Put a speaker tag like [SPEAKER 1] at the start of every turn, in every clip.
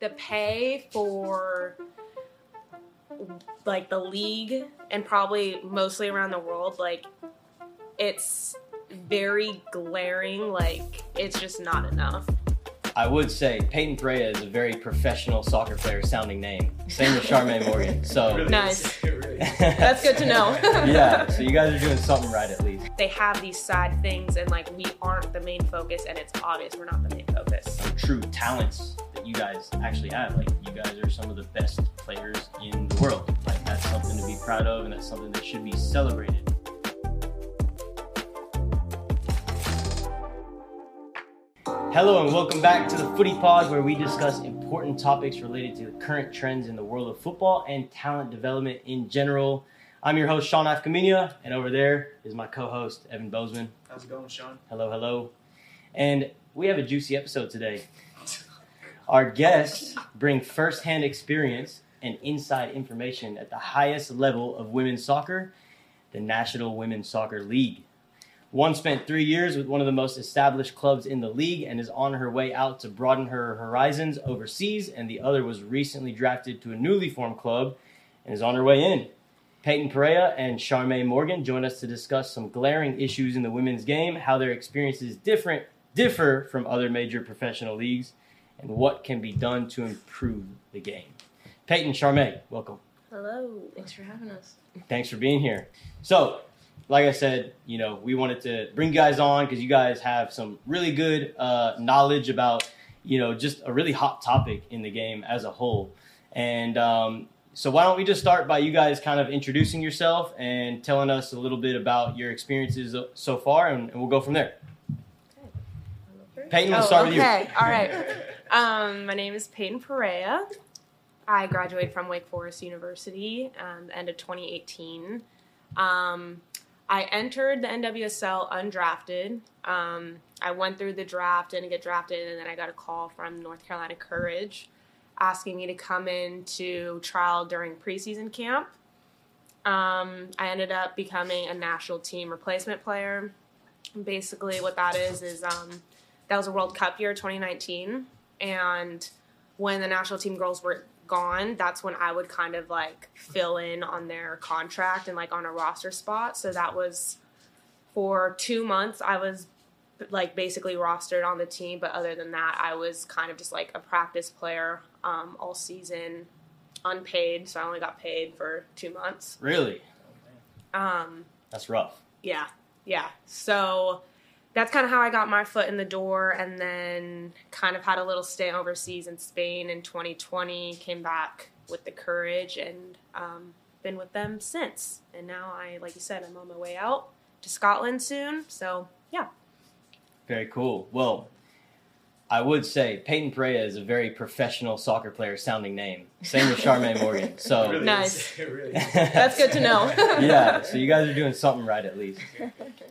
[SPEAKER 1] the pay for like the league and probably mostly around the world, like it's very glaring. Like it's just not enough.
[SPEAKER 2] I would say Peyton Perea is a very professional soccer player sounding name. Same with Charmaine Morgan. So
[SPEAKER 1] Nice. That's good to know.
[SPEAKER 2] yeah, so you guys are doing something right at least.
[SPEAKER 1] they have these side things, and like we aren't the main focus, and it's obvious we're not the main focus.
[SPEAKER 2] True talents that you guys actually have. Like you guys are some of the best players in the world. Like that's something to be proud of, and that's something that should be celebrated. Hello and welcome back to the Footy Pod, where we discuss important topics related to the current trends in the world of football and talent development in general. I'm your host Sean Afkaminia, and over there is my co-host Evan Bozeman.
[SPEAKER 3] How's it going, Sean?
[SPEAKER 2] Hello, hello. And we have a juicy episode today. Our guests bring firsthand experience and inside information at the highest level of women's soccer, the National Women's Soccer League. One spent three years with one of the most established clubs in the league and is on her way out to broaden her horizons overseas, and the other was recently drafted to a newly formed club and is on her way in. Peyton Perea and Charmaine Morgan join us to discuss some glaring issues in the women's game, how their experiences different differ from other major professional leagues, and what can be done to improve the game. Peyton, Charmaine, welcome.
[SPEAKER 1] Hello.
[SPEAKER 4] Thanks for having us.
[SPEAKER 2] Thanks for being here. So, like I said, you know, we wanted to bring you guys on because you guys have some really good uh, knowledge about, you know, just a really hot topic in the game as a whole. And um, so, why don't we just start by you guys kind of introducing yourself and telling us a little bit about your experiences so far, and, and we'll go from there. Peyton, let's
[SPEAKER 1] Oh,
[SPEAKER 2] start with you.
[SPEAKER 1] okay. All right. Um, my name is Peyton Perea. I graduated from Wake Forest University um, the end of 2018. Um, I entered the NWSL undrafted. Um, I went through the draft, didn't get drafted, and then I got a call from North Carolina Courage asking me to come in to trial during preseason camp. Um, I ended up becoming a national team replacement player. Basically, what that is is um, that was a World Cup year, 2019, and when the national team girls were gone, that's when I would kind of like fill in on their contract and like on a roster spot. So that was for two months. I was like basically rostered on the team, but other than that, I was kind of just like a practice player um, all season, unpaid. So I only got paid for two months.
[SPEAKER 2] Really?
[SPEAKER 1] Um,
[SPEAKER 2] That's rough.
[SPEAKER 1] yeah, yeah. So that's kind of how I got my foot in the door, and then kind of had a little stint overseas in Spain in 2020. Came back with the courage, and um, been with them since. And now I, like you said, I'm on my way out to Scotland soon. So yeah,
[SPEAKER 2] Very cool. Well, I would say Peyton Perea is a very professional soccer player sounding name. Same with Charmaine Morgan. So
[SPEAKER 3] It really
[SPEAKER 1] Nice.
[SPEAKER 3] It really
[SPEAKER 1] that's good to know.
[SPEAKER 2] yeah, so you guys are doing something right at least.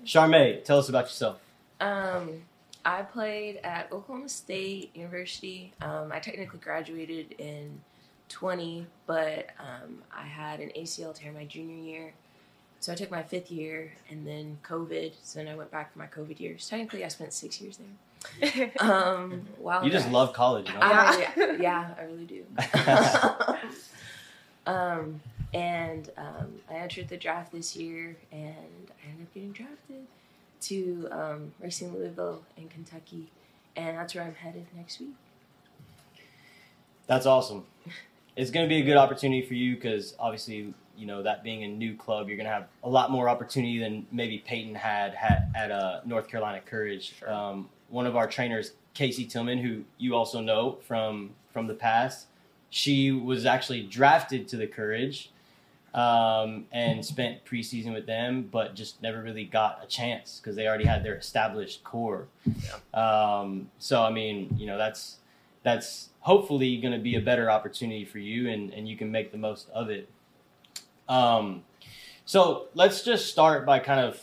[SPEAKER 2] Charmaine, tell us about yourself.
[SPEAKER 4] Um, I played at Oklahoma State University. Um, I technically graduated in 20, but um, I had an ACL tear my junior year. So I took my fifth year and then COVID. So then I went back for my COVID years. Technically, I spent six years there. Um, while
[SPEAKER 2] You just love college, you know?
[SPEAKER 4] I, yeah, I really do. um, and um, I entered the draft this year, and I ended up getting drafted to um, Racing Louisville in Kentucky, and that's where I'm headed next week.
[SPEAKER 2] That's awesome. It's going to be a good opportunity for you because obviously, you know, that being a new club, you're going to have a lot more opportunity than maybe Peyton had, had at uh, North Carolina Courage.
[SPEAKER 1] Sure.
[SPEAKER 2] Um, one of our trainers, Casey Tillman, who you also know from from the past, she was actually drafted to the Courage um, and spent preseason with them, but just never really got a chance because they already had their established core. Um, so I mean, you know, that's that's hopefully going to be a better opportunity for you, and and you can make the most of it. Um, so let's just start by kind of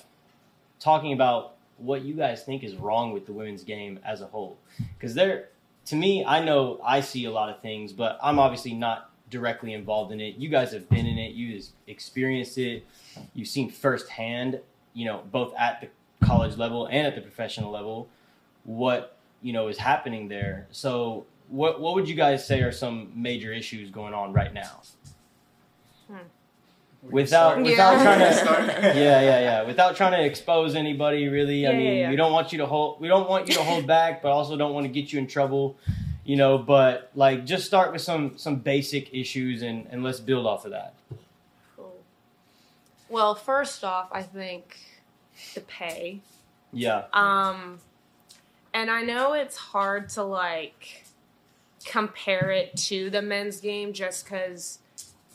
[SPEAKER 2] talking about what you guys think is wrong with the women's game as a whole, because there, to me, I know I see a lot of things, but I'm obviously not directly involved in it. You guys have been in it, you have experienced it, you've seen firsthand, you know, both at the college level and at the professional level, what you know is happening there. So what what would you guys say are some major issues going on right now? Without
[SPEAKER 1] Yeah.
[SPEAKER 2] without trying to yeah, yeah, yeah. Without trying to expose anybody, really. I
[SPEAKER 1] Yeah, yeah,
[SPEAKER 2] mean,
[SPEAKER 1] yeah.
[SPEAKER 2] we don't want you to hold. We don't want you to hold back, but also don't want to get you in trouble. You know, but like, just start with some some basic issues, and and let's build off of that.
[SPEAKER 1] Cool. Well, first off, I think the pay.
[SPEAKER 2] Yeah,
[SPEAKER 1] Um, and I know it's hard to like compare it to the men's game just because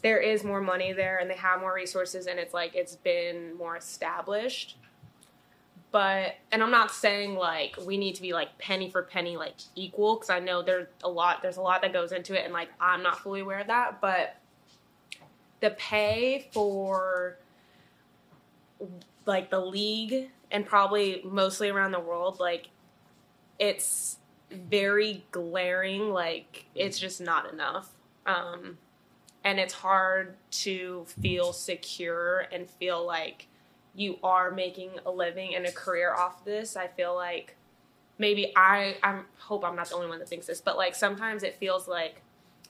[SPEAKER 1] there is more money there and they have more resources and it's like it's been more established. But and I'm not saying like we need to be like penny for penny like equal because I know there's a lot there's a lot that goes into it and like I'm not fully aware of that, but the pay for like the league and probably mostly around the world like it's very glaring like it's just not enough um and it's hard to feel secure and feel like you are making a living and a career off this i feel like maybe i i hope i'm not the only one that thinks this but like sometimes it feels like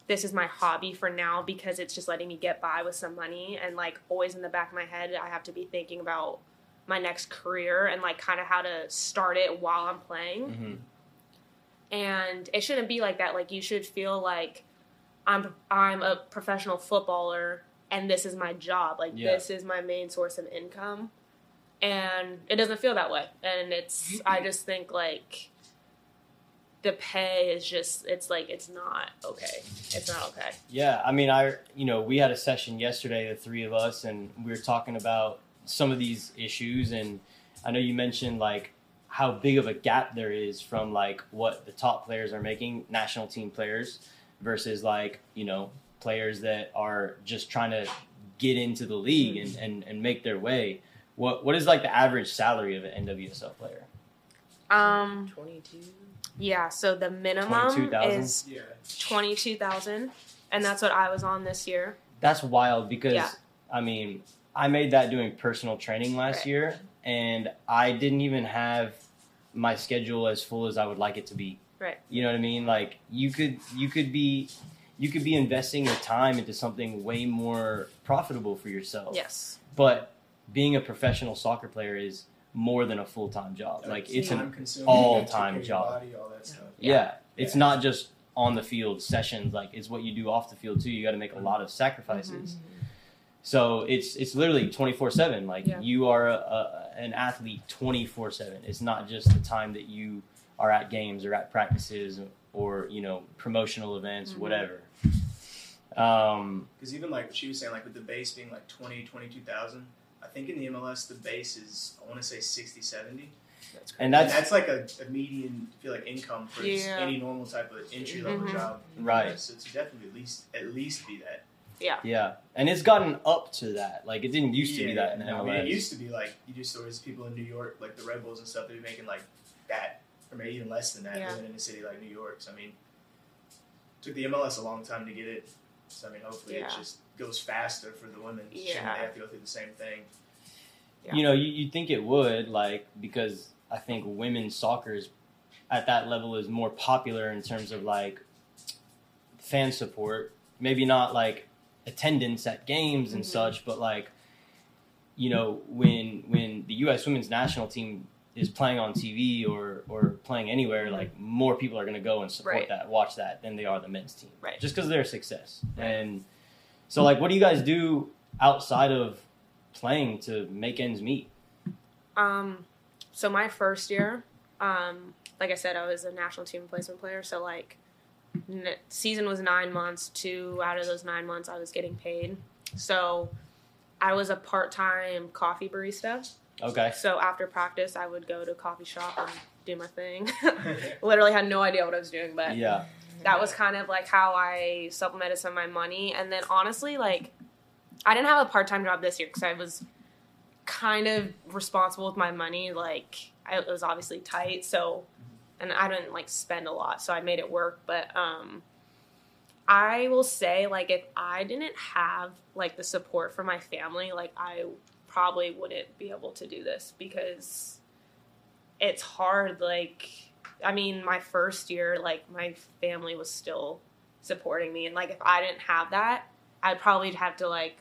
[SPEAKER 1] this is my hobby for now because it's just letting me get by with some money and like always in the back of my head i have to be thinking about my next career and like kind of how to start it while i'm playing.
[SPEAKER 2] Hmm
[SPEAKER 1] and it shouldn't be like that. Like you should feel like i'm i'm a professional footballer and this is my job. Like
[SPEAKER 2] Yeah.
[SPEAKER 1] this is my main source of income. And it doesn't feel that way. And it's i mm-hmm. just think like the pay is just it's like it's not okay. It's not okay.
[SPEAKER 2] Yeah. I mean, I you know we had a session yesterday, the three of us, and we were talking about some of these issues, and I know you mentioned like how big of a gap there is from like what the top players are making, national team players, versus like you know players that are just trying to get into the league and, and, and make their way. What what is like the average salary of an NWSL player?
[SPEAKER 1] um
[SPEAKER 4] 22.
[SPEAKER 1] yeah so the minimum
[SPEAKER 2] 22,000?
[SPEAKER 1] is
[SPEAKER 3] Yeah.
[SPEAKER 1] 22000 and that's what i was on this year
[SPEAKER 2] That's wild because
[SPEAKER 1] Yeah.
[SPEAKER 2] I mean I made that doing personal training last
[SPEAKER 1] Right.
[SPEAKER 2] year, and I didn't even have my schedule as full as I would like it to be.
[SPEAKER 1] Right.
[SPEAKER 2] You know what I mean? Like you could you could be you could be investing your time into something way more profitable for yourself.
[SPEAKER 1] yes
[SPEAKER 2] But being a professional soccer player is more than a full time job. Like it's an all-time
[SPEAKER 3] you gotta take care of your
[SPEAKER 2] job.
[SPEAKER 3] Body, all that stuff.
[SPEAKER 2] yeah. It's
[SPEAKER 3] Yeah.
[SPEAKER 2] not just on the field sessions. Like it's what you do off the field too. You got to make a mm-hmm. lot of sacrifices. Mm-hmm. So it's it's literally twenty four seven. Like
[SPEAKER 1] Yeah.
[SPEAKER 2] you are a, a, an athlete twenty four seven. It's not just the time that you are at games or at practices or you know promotional events,
[SPEAKER 1] Mhm.
[SPEAKER 2] whatever. Um,
[SPEAKER 3] Because even like she was saying, like with the base being like 20, 22,000, I think in the MLS the base is I want to say 60, 70.
[SPEAKER 1] that's
[SPEAKER 2] and
[SPEAKER 3] And
[SPEAKER 2] that's
[SPEAKER 3] that's like a, a median, I feel like income for just
[SPEAKER 1] Yeah.
[SPEAKER 3] any normal type of entry level
[SPEAKER 1] Mhm.
[SPEAKER 3] job.
[SPEAKER 2] Right.
[SPEAKER 3] So to definitely at least at least be that.
[SPEAKER 2] yeah, Yeah. and it's gotten up to that. Like it didn't used to be that in the
[SPEAKER 3] no, I
[SPEAKER 2] MLS.
[SPEAKER 3] mean, it used to be like you do stories of people in New York, like the Red Bulls and stuff, they'd be making like that, or maybe even less than that,
[SPEAKER 1] Yeah.
[SPEAKER 3] living in a city like New York. So I mean, took the MLS a long time to get it. So I mean, hopefully it just goes faster for the women. Shouldn't
[SPEAKER 1] Yeah.
[SPEAKER 3] they have to go through the same thing.
[SPEAKER 1] Yeah.
[SPEAKER 2] You know, you you think it would like because I think women's soccer is at that level is more popular in terms of like fan support. Maybe not like attendance at games and
[SPEAKER 1] Mhm.
[SPEAKER 2] such, but like you know when when the U.S. women's national team is playing on TV or or playing anywhere,
[SPEAKER 1] Mhm.
[SPEAKER 2] like more people are going to go and support
[SPEAKER 1] Right.
[SPEAKER 2] that, watch that than they are the men's team,
[SPEAKER 1] Right.
[SPEAKER 2] Just because of their success.
[SPEAKER 1] Right.
[SPEAKER 2] And so, like, what do you guys do outside of playing to make ends meet?
[SPEAKER 1] Um, so my first year, um, like I said, I was a national team replacement player. So like, n- season was nine months. Two out of those nine months, I was getting paid. So I was a part-time coffee barista.
[SPEAKER 2] Okay.
[SPEAKER 1] So after practice, I would go to a coffee shop and do my thing. Literally had no idea what I was doing, but
[SPEAKER 2] Yeah.
[SPEAKER 1] that was kind of like how I supplemented some of my money. And then honestly, like, I didn't have a part time job this year because I was kind of responsible with my money. Like, I, it was obviously tight. So, and I didn't like spend a lot. So I made it work. But, um, I will say, like, if I didn't have like the support from my family, like, I probably wouldn't be able to do this because it's hard. Like, I mean, my first year, like my family was still supporting me, and like if I didn't have that, I'd probably have to like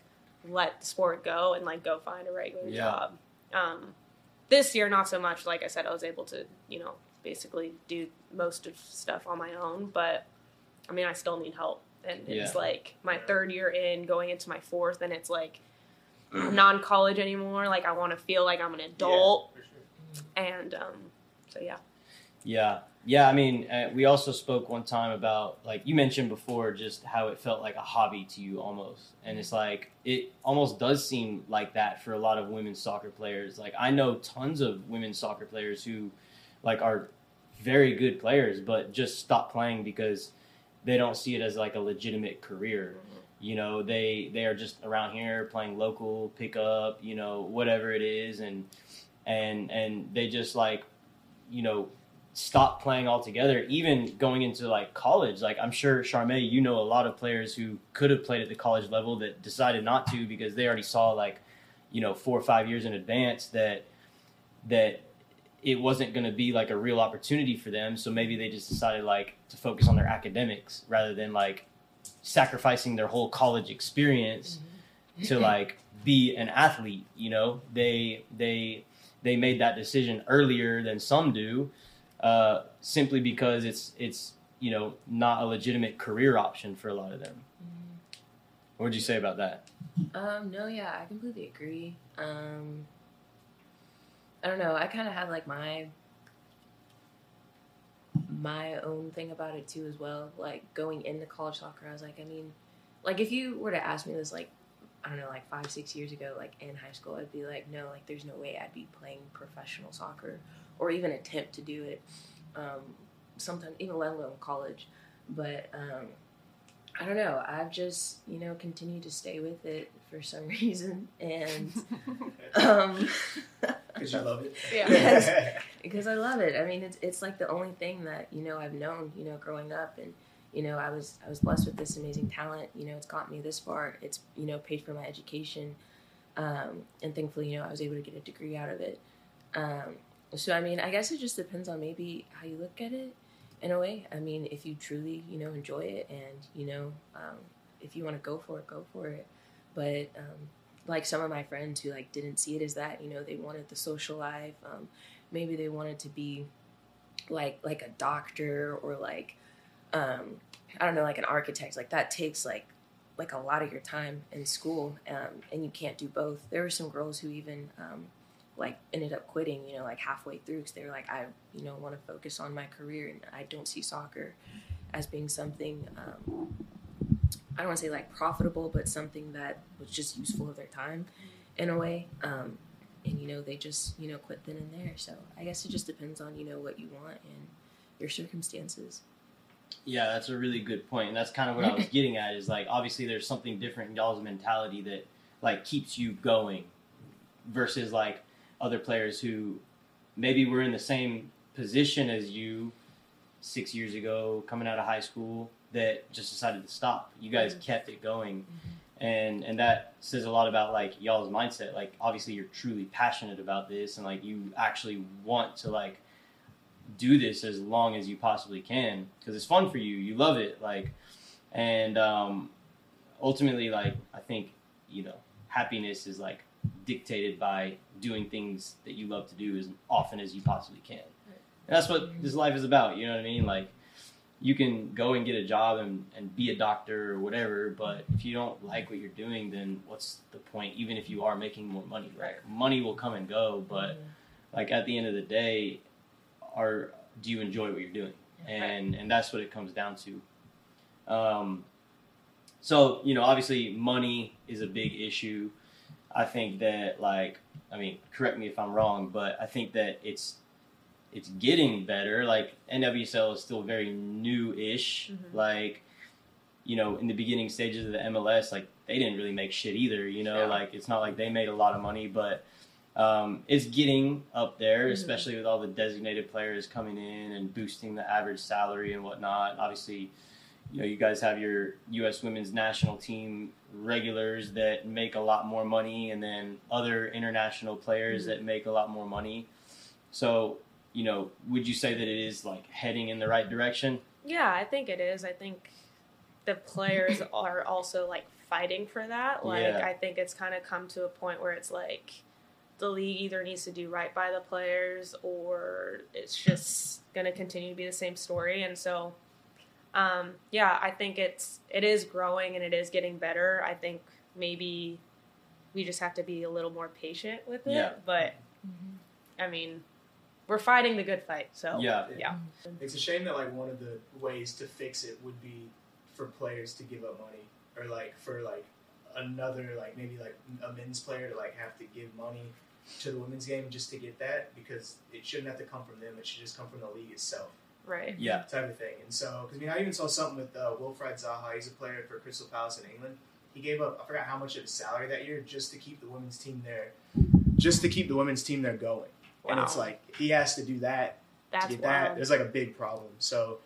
[SPEAKER 1] let the sport go and like go find a regular
[SPEAKER 2] Yeah.
[SPEAKER 1] job. Um, this year, not so much. Like I said, I was able to, you know, basically do most of stuff on my own, but I mean, I still need help, and it's
[SPEAKER 2] Yeah.
[SPEAKER 1] like my third year in, going into my fourth, and it's like I'm not in college anymore. Like I want to feel like I'm an adult,
[SPEAKER 3] Yeah, sure.
[SPEAKER 1] and um, so yeah.
[SPEAKER 2] Yeah, yeah. I mean, uh, we also spoke one time about like you mentioned before, just how it felt like a hobby to you almost, and it's like it almost does seem like that for a lot of women soccer players. Like I know tons of women soccer players who, like, are very good players, but just stop playing because they don't see it as like a legitimate career. You know, they they are just around here playing local pickup, you know, whatever it is, and and and they just like, you know, stop playing altogether. Even going into like college, like I'm sure Charmaine, you know a lot of players who could have played at the college level that decided not to because they already saw like, you know, four or five years in advance that that it wasn't going to be like a real opportunity for them. So maybe they just decided like to focus on their academics rather than like sacrificing their whole college experience to like be an athlete. You know, they they they made that decision earlier than some do, uh, simply because it's it's you know not a legitimate career option for a lot of them. What would you say about that?
[SPEAKER 4] Um, no, yeah, I completely agree. Um, I don't know. I kind of had like my my own thing about it too, as well. Like going into college soccer, I was like, I mean, like if you were to ask me this, like I don't know, like five, six years ago, like in high school, I'd be like, no, like there's no way I'd be playing professional soccer or even attempt to do it. Um, sometimes even let alone college, but um, I don't know. I've just you know continued to stay with it for some reason, and um,
[SPEAKER 3] Because you love it.
[SPEAKER 1] Yeah.
[SPEAKER 4] Yes. because I love it. I mean, it's it's like the only thing that you know I've known. You know, growing up, and you know, I was I was blessed with this amazing talent. You know, it's got me this far. It's you know paid for my education, um, and thankfully, you know, I was able to get a degree out of it. Um, so I mean, I guess it just depends on maybe how you look at it. In a way, I mean, if you truly you know enjoy it, and you know, um, if you want to go for it, go for it. But um, like some of my friends who like didn't see it as that, you know, they wanted the social life. Um, maybe they wanted to be like like a doctor or like um, I don't know, like an architect. Like that takes like like a lot of your time in school, um, and you can't do both. There were some girls who even um, like ended up quitting, you know, like halfway through because they were like, I you know want to focus on my career, and I don't see soccer as being something. I don't want to say like profitable, but something that was just useful of their time in a way. Um, and you know, they just you know quit then and there. So I guess it just depends on you know what you want and your circumstances.
[SPEAKER 2] Yeah, that's a really good point, and that's kind of what I was getting at. Is like obviously there's something different in y'all's mentality that like keeps you going, versus like other players who maybe were in the same position as you six years ago, coming out of high school, that just decided to stop. You guys kept it going, and and that says a lot about like y'all's mindset. Like obviously you're truly passionate about this, and like you actually want to like do this as long as you possibly can because it's fun for you. You love it, like, and um, ultimately, like, I think you know, happiness is like dictated by doing things that you love to do as often as you possibly can. And that's what this life is about. You know what I mean? Like, you can go and get a job and, and be a doctor or whatever, but if you don't like what you're doing, then what's the point? Even if you are making more money, right? Money will come and go, but like at the end of the day, are do you enjoy what you're doing? And and that's what it comes down to. Um, so you know, obviously, money is a big issue. I think that like, I mean, correct me if I'm wrong, but I think that it's it's getting better. Like NWSL is still very new-ish.
[SPEAKER 1] Mhm.
[SPEAKER 2] Like, you know, in the beginning stages of the MLS, like they didn't really make shit either. You know,
[SPEAKER 1] Yeah.
[SPEAKER 2] like it's not like they made a lot of money, but um, it's getting up there,
[SPEAKER 1] Mhm.
[SPEAKER 2] especially with all the designated players coming in and boosting the average salary and whatnot. Obviously, you know, you guys have your U.S. women's national team regulars that make a lot more money, and then other international players
[SPEAKER 1] Mhm.
[SPEAKER 2] that make a lot more money. So, you know, would you say that it is like heading in the right direction?
[SPEAKER 1] Yeah, I think it is. I think the players are also like fighting for that. Like
[SPEAKER 2] Yeah.
[SPEAKER 1] I think it's kind of come to a point where it's like the league either needs to do right by the players or it's just going to continue to be the same story and so um, yeah, I think it's it is growing and it is getting better. I think maybe we just have to be a little more patient with it,
[SPEAKER 2] Yeah.
[SPEAKER 1] but I mean, we're fighting the good fight. So
[SPEAKER 2] Yeah.
[SPEAKER 1] yeah.
[SPEAKER 3] It's a shame that like one of the ways to fix it would be for players to give up money, or like for like another like maybe like a men's player to like have to give money to the women's game just to get that because it shouldn't have to come from them. It should just come from the league itself,
[SPEAKER 1] Right.
[SPEAKER 2] Yeah.
[SPEAKER 3] type of thing. And so, because I mean, I even saw something with uh, Wilfried Zaha. He's a player for Crystal Palace in England. He gave up I forgot how much of his salary that year just to keep the women's team there, just to keep the women's team there going. And it's
[SPEAKER 1] Wow.
[SPEAKER 3] like he has to do that
[SPEAKER 1] That's
[SPEAKER 3] to get that, there's like a big problem. So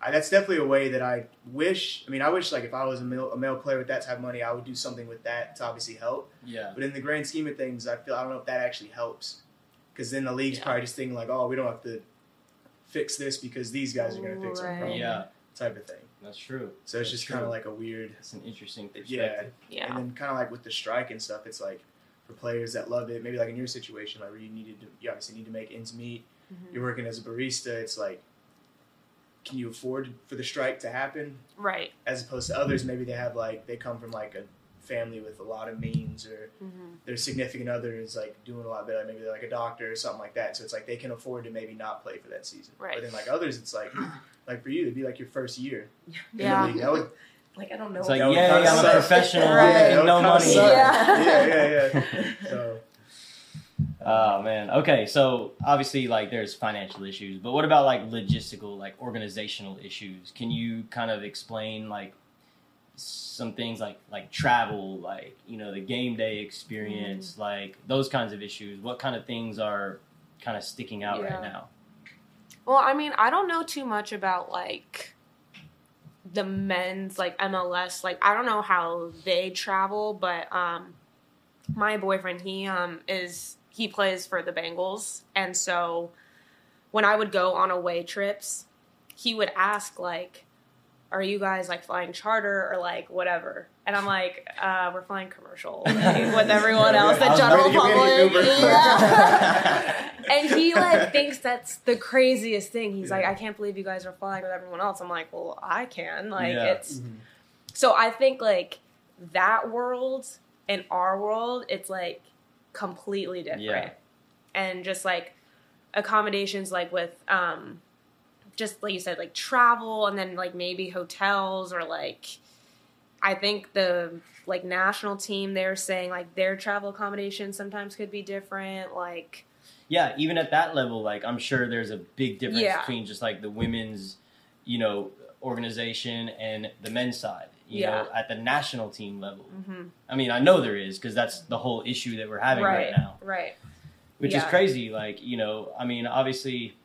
[SPEAKER 3] I, that's definitely a way that I wish. I mean, I wish like if I was a male, a male player with that type of money, I would do something with that to obviously help.
[SPEAKER 2] Yeah.
[SPEAKER 3] But in the grand scheme of things, I feel I don't know if that actually helps because then the league's
[SPEAKER 1] Yeah.
[SPEAKER 3] probably just thinking like, oh, we don't have to fix this because these guys are going to fix our problem,
[SPEAKER 2] Yeah.
[SPEAKER 3] type of thing.
[SPEAKER 2] That's true.
[SPEAKER 3] So it's
[SPEAKER 2] That's
[SPEAKER 3] just kind of like a weird,
[SPEAKER 2] That's an interesting
[SPEAKER 3] yeah.
[SPEAKER 1] Yeah.
[SPEAKER 3] And then kind of like with the strike and stuff, it's like for players that love it, maybe like in your situation, like where you needed to, you obviously need to make ends meet.
[SPEAKER 1] Mhm.
[SPEAKER 3] You're working as a barista. It's like, can you afford for the strike to happen?
[SPEAKER 1] Right.
[SPEAKER 3] As opposed to others, maybe they have like they come from like a family with a lot of means, or
[SPEAKER 1] hmm
[SPEAKER 3] their significant other is like doing a lot better. Maybe they're like a doctor or something like that. So it's like they can afford to maybe not play for that season.
[SPEAKER 1] Right.
[SPEAKER 3] But then like others, it's like like for you, it'd be like your first year. in the
[SPEAKER 1] Yeah.
[SPEAKER 3] league. That would
[SPEAKER 4] Like I don't know.
[SPEAKER 2] It's like,
[SPEAKER 3] yeah, would
[SPEAKER 2] yay, I'm a professional.
[SPEAKER 1] Right.
[SPEAKER 2] I'm making no money.
[SPEAKER 1] Yeah.
[SPEAKER 3] yeah, yeah, yeah. So
[SPEAKER 2] Oh man. Okay, so obviously like there's financial issues, but what about like logistical, like organizational issues? Can you kind of explain like some things like like travel, like you know the game day experience, mm. like those kinds of issues? What kind of things are kind of sticking out
[SPEAKER 1] Yeah.
[SPEAKER 2] right now?
[SPEAKER 1] Well, I mean, I don't know too much about like the men's like MLS. Like, I don't know how they travel, but um, my boyfriend he um is he plays for the Bengals, and so when I would go on away trips, he would ask like, "Are you guys like flying charter or like whatever?" And I'm like, uh, "We're flying commercial like, with everyone else, the general
[SPEAKER 3] ready to get me an
[SPEAKER 1] public." Yeah. and he like thinks that's the craziest thing. He's like, I can't believe you guys are flying with everyone else. I'm like, well, I can. Like
[SPEAKER 2] Yeah.
[SPEAKER 1] it's so I think like that world and our world, it's like completely different.
[SPEAKER 2] Yeah.
[SPEAKER 1] And just like accommodations like with um just like you said, like travel and then like maybe hotels or like I think the like national team they're saying like their travel accommodations sometimes could be different. Like
[SPEAKER 2] Yeah, even at that level, like I'm sure there's a big difference
[SPEAKER 1] Yeah.
[SPEAKER 2] between just like the women's, you know, organization and the men's side. You
[SPEAKER 1] Yeah.
[SPEAKER 2] know, at the national team level.
[SPEAKER 1] mhm.
[SPEAKER 2] I mean, I know there is because that's the whole issue that we're having right,
[SPEAKER 1] right,
[SPEAKER 2] now,
[SPEAKER 1] right.
[SPEAKER 2] which is crazy. Like, you know, I mean, obviously,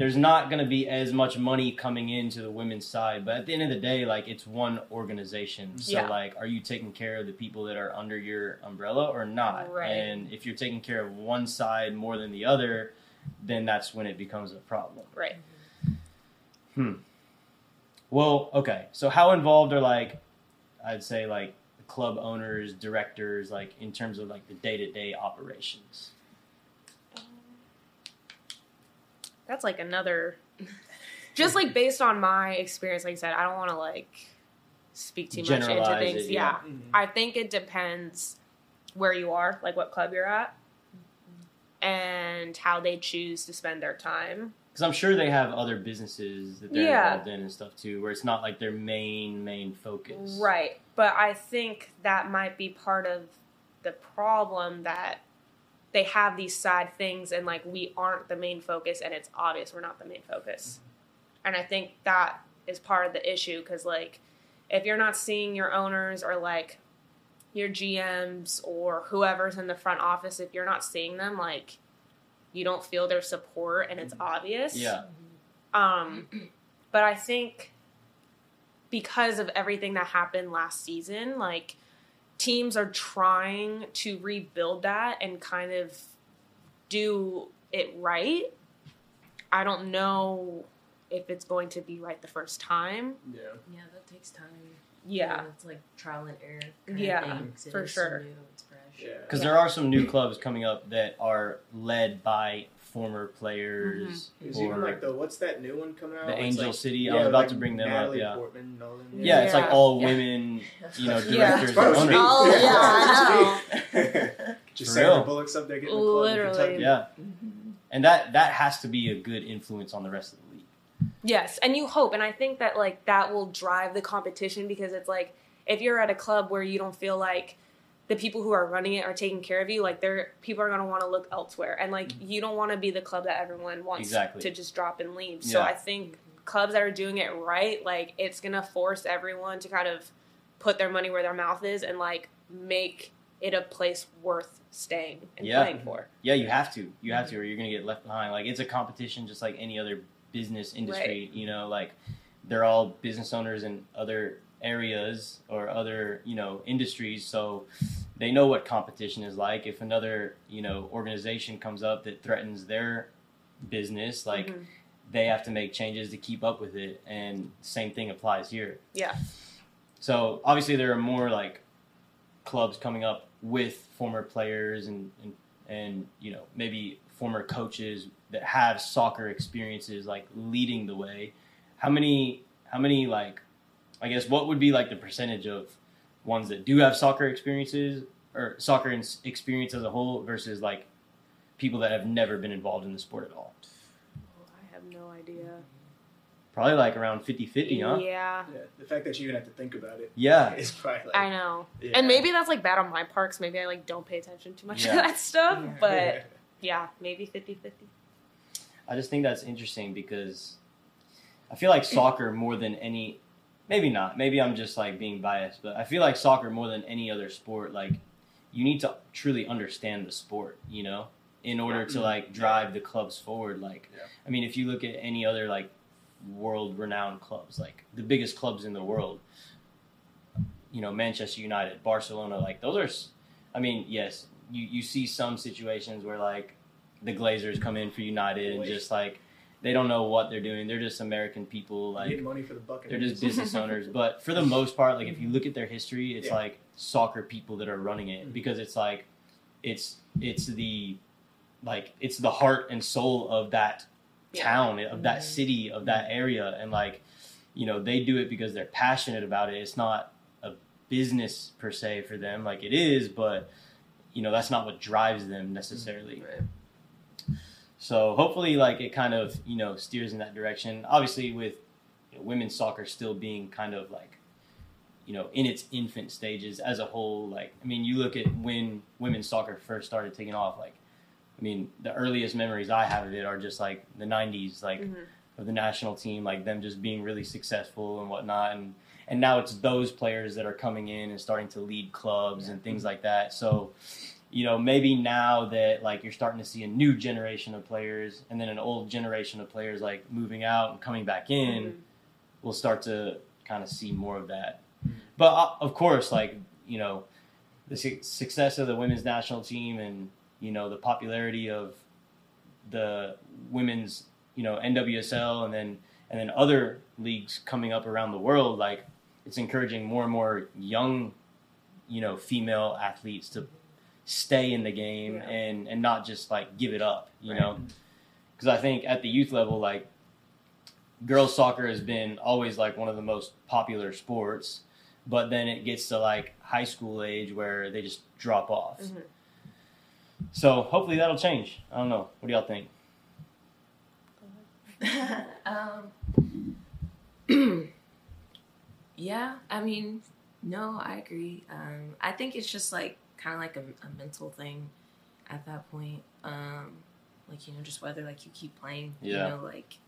[SPEAKER 2] there's not going to be as much money coming into the women's side, but at the end of the day, like, it's one organization. So,
[SPEAKER 1] Yeah.
[SPEAKER 2] like, are you taking care of the people that are under your umbrella or not?
[SPEAKER 1] Right.
[SPEAKER 2] And if you're taking care of one side more than the other, then that's when it becomes a problem.
[SPEAKER 1] Right. Hmm.
[SPEAKER 2] Well, okay. So how involved are like I'd say like club owners, directors, like in terms of like the day to day operations?
[SPEAKER 1] That's like another. Just like based on my experience, like I said, I don't want to like speak too much into things.
[SPEAKER 2] it,
[SPEAKER 1] yeah.
[SPEAKER 2] yeah. Mm-hmm.
[SPEAKER 1] I think it depends where you are, like what club you're at, and how they choose to spend their time.
[SPEAKER 2] Because I'm sure they have other businesses that they're
[SPEAKER 1] Yeah.
[SPEAKER 2] involved in and stuff too, where it's not like their main main focus.
[SPEAKER 1] Right. But I think that might be part of the problem that they have these side things and like we aren't the main focus and it's obvious we're not the main focus. And I think that is part of the issue because like if you're not seeing your owners or like your GMs or whoever's in the front office, if you're not seeing them, like you don't feel their support and it's obvious.
[SPEAKER 2] Yeah.
[SPEAKER 1] Um, but I think because of everything that happened last season, like teams are trying to rebuild that and kind of do it right. I don't know if it's going to be right the first time.
[SPEAKER 3] Yeah.
[SPEAKER 4] Yeah, that takes time.
[SPEAKER 1] Yeah.
[SPEAKER 4] it's like trial and error. Kind
[SPEAKER 1] Yeah,
[SPEAKER 4] of thing, 'cause it
[SPEAKER 1] for sure.
[SPEAKER 4] new, it's fresh.
[SPEAKER 3] Yeah.
[SPEAKER 2] Because there are some new clubs coming up that are led by former players mm-hmm.
[SPEAKER 3] It's
[SPEAKER 2] or
[SPEAKER 3] even like the what's that new one coming out?
[SPEAKER 2] the Angel
[SPEAKER 3] like-
[SPEAKER 2] City.
[SPEAKER 3] yeah,
[SPEAKER 2] I was about
[SPEAKER 3] like
[SPEAKER 2] to bring them
[SPEAKER 3] Natalie
[SPEAKER 2] up. Yeah.
[SPEAKER 3] Portman and all them.
[SPEAKER 2] Yeah, it's like all
[SPEAKER 4] Yeah.
[SPEAKER 2] women, you know, directors
[SPEAKER 3] Probably
[SPEAKER 2] and
[SPEAKER 3] should be.
[SPEAKER 2] owners.
[SPEAKER 1] Oh, yeah,
[SPEAKER 3] I Just
[SPEAKER 2] For
[SPEAKER 3] Sandra. Bullock's up there getting the club
[SPEAKER 1] Literally.
[SPEAKER 3] Kentucky.
[SPEAKER 2] Yeah, and that that has to be a good influence on the rest of the league.
[SPEAKER 1] Yes, and you hope, and I think that like that will drive the competition because it's like if you're at a club where you don't feel like the people who are running it are taking care of you, like they're people are gonna want to look elsewhere, and like mm-hmm. you don't want to be the club that everyone wants
[SPEAKER 2] Exactly.
[SPEAKER 1] to just drop and leave. So I think clubs that are doing it right, like it's gonna force everyone to kind of put their money where their mouth is and like make it a place worth staying and
[SPEAKER 2] Yeah.
[SPEAKER 1] playing for.
[SPEAKER 2] Yeah, you have to. You have to, mm-hmm. or you're gonna get left behind. Like it's a competition, just like any other business industry. You know, like they're all business owners and other areas or other you know industries, so they know what competition is like. If another you know organization comes up that threatens their business, like
[SPEAKER 1] Mhm.
[SPEAKER 2] they have to make changes to keep up with it, and same thing applies here.
[SPEAKER 1] Yeah.
[SPEAKER 2] So obviously there are more like clubs coming up with former players and and, and you know maybe former coaches that have soccer experiences like leading the way. How many how many like I guess what would be like the percentage of ones that do have soccer experiences or soccer ins- experience as a whole versus like people that have never been involved in the sport at all?
[SPEAKER 1] Oh, I have no idea.
[SPEAKER 2] Probably like around 50-50, huh?
[SPEAKER 1] Yeah.
[SPEAKER 3] Yeah, the fact that you even have to think about it
[SPEAKER 2] Yeah.
[SPEAKER 3] is probably like.
[SPEAKER 1] I know.
[SPEAKER 3] yeah.
[SPEAKER 1] And maybe that's like bad on my parks. Maybe I like don't pay attention too much
[SPEAKER 2] Yeah.
[SPEAKER 1] to that stuff. But yeah, maybe 50 50.
[SPEAKER 2] I just think that's interesting because I feel like soccer more than any maybe not. Maybe I'm just like being biased, but I feel like soccer more than any other sport like you need to truly understand the sport, you know, in order to like drive the clubs forward like
[SPEAKER 3] Yeah.
[SPEAKER 2] I mean, if you look at any other like world renowned clubs, like the biggest clubs in the world, you know, Manchester United, Barcelona, like those are I mean, yes, you you see some situations where like the Glazers come in for United and just like they don't know what they're doing. They're just American people, like
[SPEAKER 3] Getting money for the bucket.
[SPEAKER 2] they're just business owners. But for the most part, like if you look at their history, it's
[SPEAKER 3] Yeah.
[SPEAKER 2] like soccer people that are running it
[SPEAKER 3] Mhm.
[SPEAKER 2] because it's like it's it's the like it's the heart and soul of that
[SPEAKER 1] Yeah.
[SPEAKER 2] town, of that
[SPEAKER 4] Mhm.
[SPEAKER 2] city, of that area, and like you know they do it because they're passionate about it. It's not a business per se for them, like it is, but you know that's not what drives them necessarily. So hopefully, like it kind of you know steers in that direction. Obviously, with you know, women's soccer still being kind of like you know in its infant stages as a whole. Like I mean, you look at when women's soccer first started taking off. Like I mean, the earliest memories I have of it are just like the '90s, like
[SPEAKER 1] Mhm.
[SPEAKER 2] of the national team, like them just being really successful and whatnot. And and now it's those players that are coming in and starting to lead clubs and things like that. So you know, maybe now that like you're starting to see a new generation of players and then an old generation of players like moving out and coming back in,
[SPEAKER 1] Mhm.
[SPEAKER 2] we'll start to kind of see more of that.
[SPEAKER 3] Mhm.
[SPEAKER 2] But uh, of course, like you know, the su- success of the women's national team and you know the popularity of the women's you know NWSL and then and then other leagues coming up around the world, like it's encouraging more and more young, you know, female athletes to stay in the game
[SPEAKER 1] Yeah.
[SPEAKER 2] and and not just like give it up, you
[SPEAKER 1] Right.
[SPEAKER 2] know, because I think at the youth level, like girls soccer has been always like one of the most popular sports, but then it gets to like high school age where they just drop off.
[SPEAKER 1] Mhm.
[SPEAKER 2] So hopefully that'll change. I don't know. What do y'all think?
[SPEAKER 4] um, yeah, I mean, no, I agree. Um, I think it's just like kind of like a, a mental thing at that point. Um, like you know, just whether like you keep playing,
[SPEAKER 2] Yeah.
[SPEAKER 4] you know, like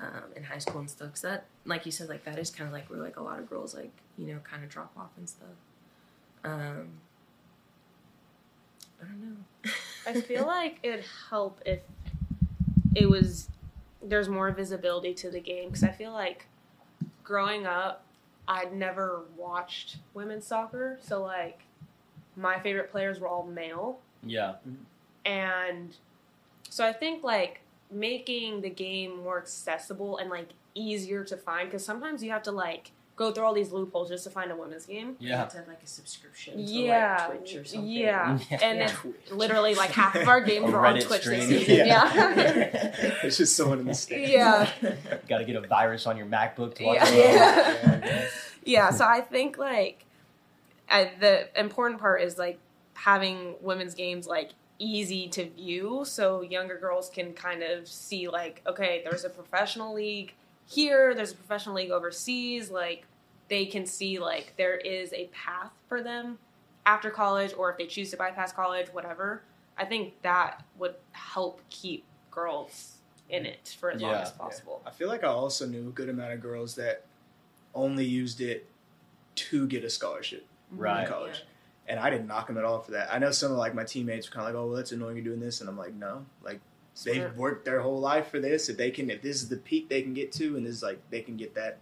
[SPEAKER 4] um, in high school and stuff. Cause that, like you said, like that is kind of like where like a lot of girls like you know kind of drop off and stuff. Um, I don't know.
[SPEAKER 1] I feel like it'd help if it was there's more visibility to the game because I feel like growing up, I'd never watched women's soccer, so like my favorite players were all male,
[SPEAKER 2] Yeah.
[SPEAKER 1] and so I think like making the game more accessible and like easier to find because sometimes you have to like go through all these loopholes just to find a women's game.
[SPEAKER 4] You
[SPEAKER 2] Yeah.
[SPEAKER 4] have to have like a subscription to
[SPEAKER 1] Yeah,
[SPEAKER 4] like Twitch or something.
[SPEAKER 1] yeah, and
[SPEAKER 4] Yeah.
[SPEAKER 1] it's literally like half of our games
[SPEAKER 2] A
[SPEAKER 1] were on
[SPEAKER 2] Reddit
[SPEAKER 1] Twitch this
[SPEAKER 2] stream.
[SPEAKER 1] season.
[SPEAKER 3] Yeah.
[SPEAKER 1] Yeah.
[SPEAKER 3] It's just someone in the stands.
[SPEAKER 1] Yeah.
[SPEAKER 2] Got to get a virus on your MacBook to watch
[SPEAKER 1] Yeah.
[SPEAKER 2] it.
[SPEAKER 1] Yeah. yeah, so I think like uh, the important part is like having women's games like easy to view so younger girls can kind of see like okay there's a professional league here there's a professional league overseas like they can see like there is a path for them after college or if they choose to bypass college whatever. I think that would help keep girls in it for as long as possible.
[SPEAKER 3] I feel like I also knew a good amount of girls that only used it to get a scholarship
[SPEAKER 2] Right.
[SPEAKER 3] in college. And I didn't knock them at all for that. I know some of like my teammates were kind of like, "Oh, well, that's annoying you're doing this," and I'm like, "No, like they've worked their whole life for this. If they can, if this is the peak they can get to, and this is like they can get that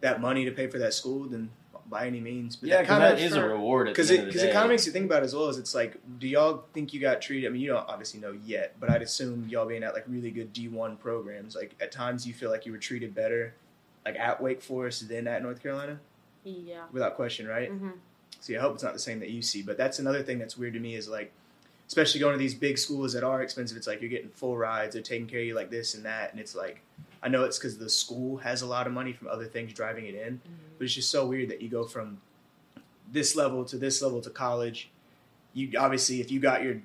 [SPEAKER 3] that money to pay for that school, then by any means." But
[SPEAKER 2] Yeah,
[SPEAKER 3] that
[SPEAKER 2] because
[SPEAKER 3] kinda-
[SPEAKER 2] that is a reward
[SPEAKER 3] because it because it kind of makes you think about it as well as it's like, do y'all think you got treated? I mean, you don't obviously know yet, but I'd assume y'all being at like really good D one programs, like at times you feel like you were treated better, like at Wake Forest than at North Carolina,
[SPEAKER 1] yeah
[SPEAKER 3] without question, right?
[SPEAKER 1] hmm
[SPEAKER 3] So yeah, I hope it's not the same that you see, but that's another thing that's weird to me is like, especially going to these big schools that are expensive. It's like you're getting full rides, they're taking care of you like this and that, and it's like, I know it's because the school has a lot of money from other things driving it in, mm-hmm. but it's just so weird that you go from this level to this level to college. You obviously, if you got your,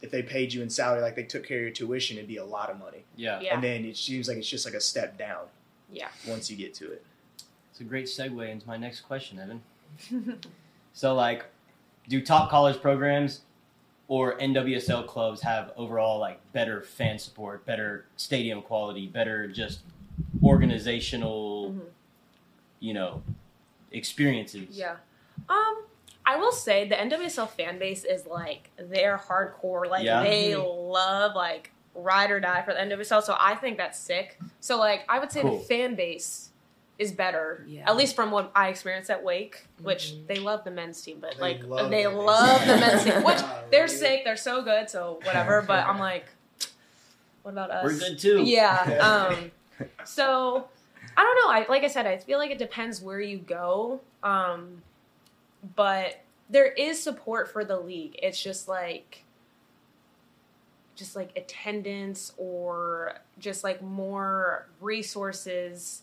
[SPEAKER 3] if they paid you in salary, like they took care of your tuition, it'd be a lot of money.
[SPEAKER 2] yeah.
[SPEAKER 1] yeah
[SPEAKER 3] And then it seems like it's just like a step down
[SPEAKER 1] yeah
[SPEAKER 3] once you get to it.
[SPEAKER 2] It's a great segue into my next question, Evan. So, like, do top college programs or NWSL clubs have overall like better fan support, better stadium quality, better just organizational,
[SPEAKER 1] Mhm.
[SPEAKER 2] you know, experiences?
[SPEAKER 1] Yeah. Um, I will say the NWSL fan base is like they're hardcore. Like
[SPEAKER 2] Yeah.
[SPEAKER 1] they love like ride or die for the NWSL. So I think that's sick. So like I would say
[SPEAKER 2] Cool.
[SPEAKER 1] the fan base is better.
[SPEAKER 4] Yeah.
[SPEAKER 1] At least from what I experienced at Wake, which
[SPEAKER 4] Mhm.
[SPEAKER 1] they love the men's team, but
[SPEAKER 3] They
[SPEAKER 1] like
[SPEAKER 3] love
[SPEAKER 1] they
[SPEAKER 3] the
[SPEAKER 1] love
[SPEAKER 3] team.
[SPEAKER 1] the men's team. Which they're sick, they're so good, so whatever. But I'm like, what about us?
[SPEAKER 2] We're good too.
[SPEAKER 1] Yeah. Um, so I don't know. I like I said, I feel like it depends where you go. Um, but there is support for the league. It's just like just like attendance or just like more resources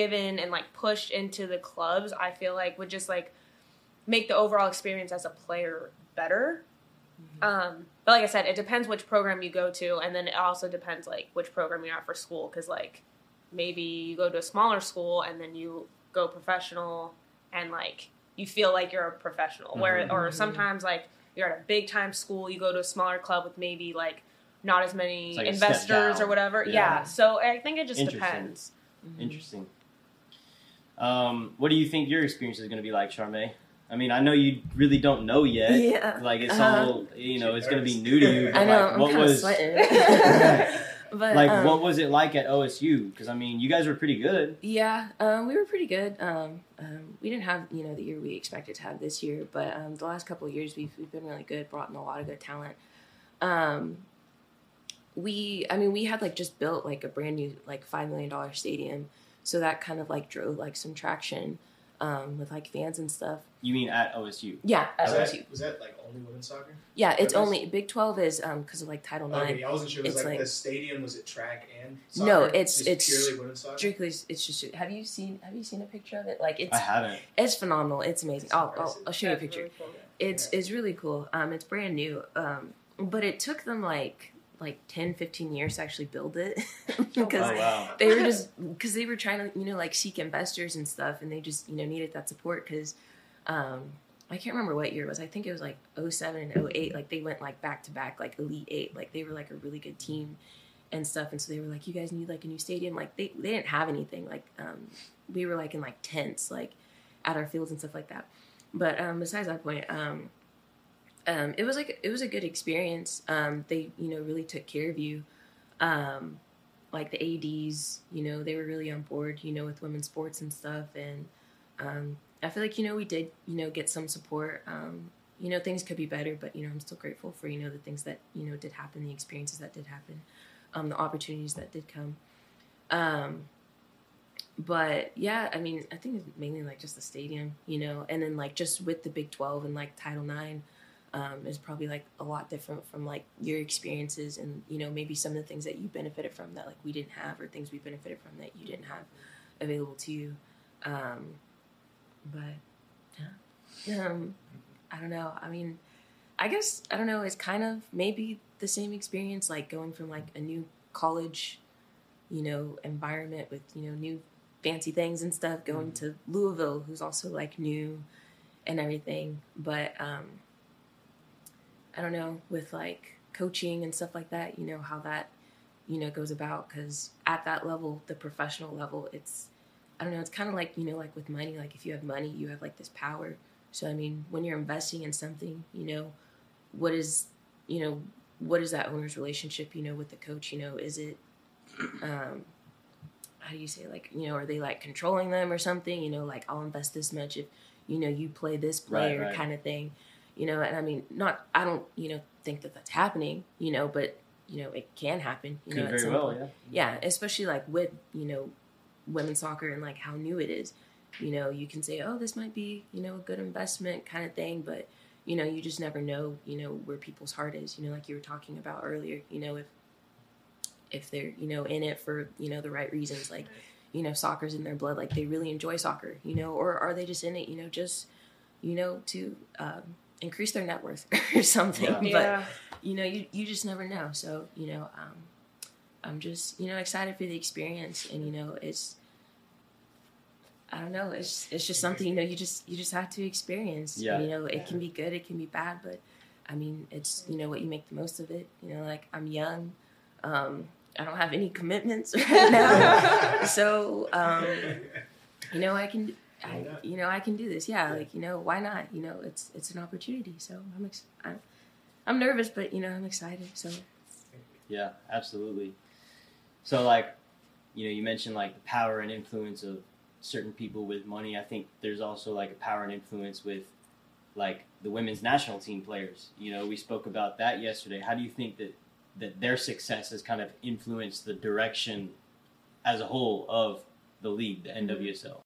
[SPEAKER 1] given and like pushed into the clubs i feel like would just like make the overall experience as a player better um, but like I said, it depends which program you go to, and then it also depends like which program you're at for school. Because like maybe you go to a smaller school and then you go professional, and like you feel like you're a professional. Where or
[SPEAKER 4] Mhm.
[SPEAKER 1] sometimes like you're at a big time school, you go to a smaller club with maybe like not as many
[SPEAKER 2] like
[SPEAKER 1] investors or whatever.
[SPEAKER 2] Yeah.
[SPEAKER 1] Yeah. So I think it just
[SPEAKER 2] Interesting.
[SPEAKER 1] depends.
[SPEAKER 4] Mhm.
[SPEAKER 2] Interesting. Um, what do you think your experience is going to be like, Charmaine? I mean, I know you really don't know yet.
[SPEAKER 4] Yeah.
[SPEAKER 2] Like it's
[SPEAKER 4] Uh-huh.
[SPEAKER 2] all you know,
[SPEAKER 3] She's
[SPEAKER 2] it's going to be new to you.
[SPEAKER 4] I know.
[SPEAKER 2] like,
[SPEAKER 4] I'm
[SPEAKER 2] what
[SPEAKER 4] kind of
[SPEAKER 2] was
[SPEAKER 4] sweating. but
[SPEAKER 2] like
[SPEAKER 4] um,
[SPEAKER 2] what was it like at OSU? Because I mean, you guys were pretty good.
[SPEAKER 4] Yeah, um, we were pretty good. Um, um, we didn't have you know the year we expected to have this year, but um, the last couple of years we've we've been really good. Brought in a lot of good talent. Um, we, I mean, we had like just built like a brand new like five million dollar stadium, so that kind of like drove like some traction um, with like fans and stuff.
[SPEAKER 2] You mean at OSU?
[SPEAKER 4] Yeah, at
[SPEAKER 3] Was
[SPEAKER 4] OSU.
[SPEAKER 3] that, was that like only women's soccer?
[SPEAKER 4] Yeah, it's
[SPEAKER 3] That is-
[SPEAKER 4] only Big Twelve is um because of like Title Nine.
[SPEAKER 3] Okay, I wasn't sure. It was
[SPEAKER 4] It's
[SPEAKER 3] like,
[SPEAKER 4] like-
[SPEAKER 3] the stadium was it track and
[SPEAKER 4] No,
[SPEAKER 3] soccer?
[SPEAKER 4] it's-
[SPEAKER 3] Just
[SPEAKER 4] it's
[SPEAKER 3] purely women's soccer.
[SPEAKER 4] Strictly, it's just. Have you seen Have you seen a picture of it? Like it's
[SPEAKER 2] I haven't.
[SPEAKER 4] it's phenomenal. It's amazing.
[SPEAKER 3] It's
[SPEAKER 4] I'll, I'll. I'll show you a picture.
[SPEAKER 1] really cool.
[SPEAKER 4] it's it's really cool um it's brand new um but it took them like like 10 15 years to actually build it. Because
[SPEAKER 2] Oh wow.
[SPEAKER 4] they were just because they were trying to you know like seek investors and stuff and they just you know needed that support. Because um i can't remember what year it was. I think it was like 07 and 08 like they went like back to back like elite eight. Like they were like a really good team and stuff. And so they were like you guys need like a new stadium. Like they, they didn't have anything. Like um we were like in like tents like at our fields and stuff like that. But um besides that point um um, it was like it was a good experience. Um, they you know really took care of you. Um, like the ads, you know, they were really on board, you know, with women's sports and stuff. And um, I feel like you know we did you know get some support. Um, you know things could be better, but you know I'm still grateful for you know the things that you know did happen, the experiences that did happen. um, the opportunities that did come. Um, but yeah, I mean, I think it's mainly like just the stadium, you know, and then like just with the Big Twelve and like Title Nine, um, is probably like a lot different from like your experiences and you know maybe some of the things that you benefited from that like we didn't have or things we benefited from that you didn't have available to you. Um, but yeah, um, I don't know. I mean, I guess I don't know. It's kind of maybe the same experience like going from like a new college, you know, environment with you know new fancy things and stuff going to Louisville, who's also like new and everything. But um, I don't know with like coaching and stuff like that. You know how that you know goes about because at that level, the professional level, it's I don't know. It's kind of like you know like with money. Like if you have money, you have like this power. So I mean, when you're investing in something, you know, what is you know what is that owner's relationship? You know, with the coach. You know, is it um how do you say like you know are they like controlling them or something you know like i'll invest this much if you know you play this player
[SPEAKER 2] right.
[SPEAKER 4] kind of thing you know and i mean not i don't you know think that that's happening you know but you know it can happen you
[SPEAKER 2] Could
[SPEAKER 4] know at
[SPEAKER 2] very
[SPEAKER 4] some
[SPEAKER 2] well,
[SPEAKER 4] point.
[SPEAKER 2] yeah.
[SPEAKER 4] yeah especially like with you know women's soccer and like how new it is you know you can say oh this might be you know a good investment kind of thing but you know you just never know you know where people's heart is you know like you were talking about earlier you know if if they're you know in it for you know the right reasons like you know soccer's in their blood like they really enjoy soccer you know or are they just in it you know just you know to um, increase their net worth or something
[SPEAKER 2] Yeah.
[SPEAKER 1] Yeah.
[SPEAKER 4] but you know you, you just never know so you know um, i'm just you know excited for the experience and you know it's i don't know it's it's just something you know you just you just have to experience
[SPEAKER 2] Yeah.
[SPEAKER 4] And, you know it can be good it can be bad but i mean it's you know what you make the most of it you know like i'm young um, i don't have any commitments right now so um, you know i can
[SPEAKER 3] Why
[SPEAKER 4] I, you know i can do this yeah like you know why not you know it's it's an opportunity so i'm ex- I'm, I'm nervous but you know i'm excited so
[SPEAKER 2] Yeah, absolutely. So like, you know, you mentioned like the power and influence of certain people with money. I think there's also like a power and influence with like the women's national team players. You know, we spoke about that yesterday. How do you think that that their success has kind of influenced the direction as a whole of the league, the NWSL?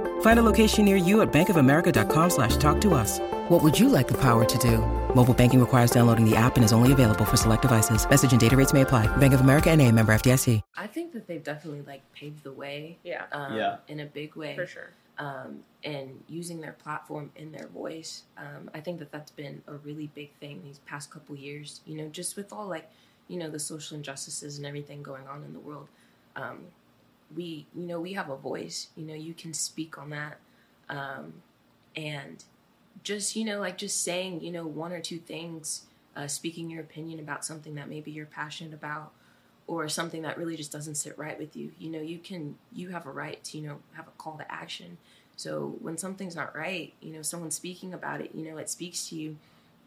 [SPEAKER 5] Find a location near you at bankofamerica.com slash talk to us. What would you like the power to do? Mobile banking requires downloading the app and is only available for select devices. Message and data rates may apply. Bank of America and a member FDIC.
[SPEAKER 4] i think that they've definitely like paved the way
[SPEAKER 1] Yeah,
[SPEAKER 4] um,
[SPEAKER 2] Yeah.
[SPEAKER 4] in a big way
[SPEAKER 1] for sure.
[SPEAKER 4] um, and using their platform and their voice. Um, I think that that's been a really big thing these past couple years. You know, just with all like, you know, the social injustices and everything going on in the world. Um, we, you know, we have a voice. You know, you can speak on that, um, and just you know, like just saying, you know, one or two things, uh, speaking your opinion about something that maybe you're passionate about or something that really just doesn't sit right with you you know you can you have a right to you know have a call to action so when something's not right you know someone's speaking about it you know it speaks to you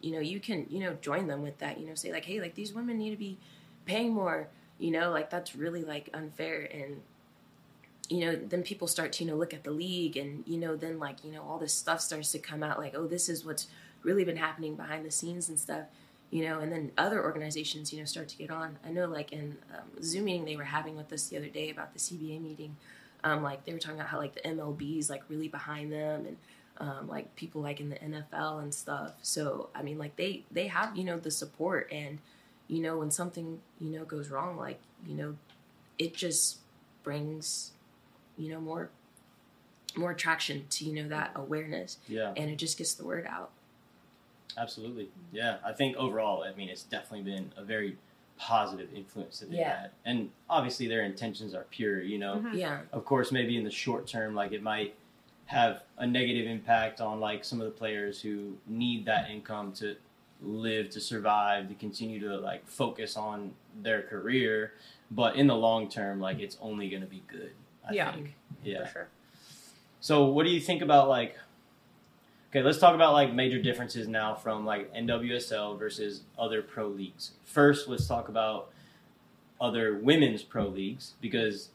[SPEAKER 4] you know you can you know join them with that you know say like hey like these women need to be paying more you know like that's really like unfair and you know then people start to you know look at the league and you know then like you know all this stuff starts to come out like oh this is what's really been happening behind the scenes and stuff you know and then other organizations you know start to get on i know like in um, zoom meeting they were having with us the other day about the cba meeting um, like they were talking about how like the mlb is like really behind them and um, like people like in the nfl and stuff so i mean like they they have you know the support and you know when something you know goes wrong like you know it just brings you know more more attraction to you know that awareness
[SPEAKER 2] Yeah.
[SPEAKER 4] and it just gets the word out
[SPEAKER 2] Absolutely. Yeah. I think overall, I mean, it's definitely been a very positive influence that they've
[SPEAKER 4] Yeah.
[SPEAKER 2] had. And obviously, their intentions are pure, you know.
[SPEAKER 1] Mhm.
[SPEAKER 4] yeah
[SPEAKER 2] Of course, maybe in the short term, like it might have a negative impact on like some of the players who need that income to live, to survive, to continue to like focus on their career. But in the long term, like it's only going to be good. I
[SPEAKER 1] Yeah.
[SPEAKER 2] think. Yeah.
[SPEAKER 1] For sure.
[SPEAKER 2] So, what do you think about like? Okay, let's talk about like major differences now from like NWSL versus other pro leagues. First, let's talk about other women's pro leagues because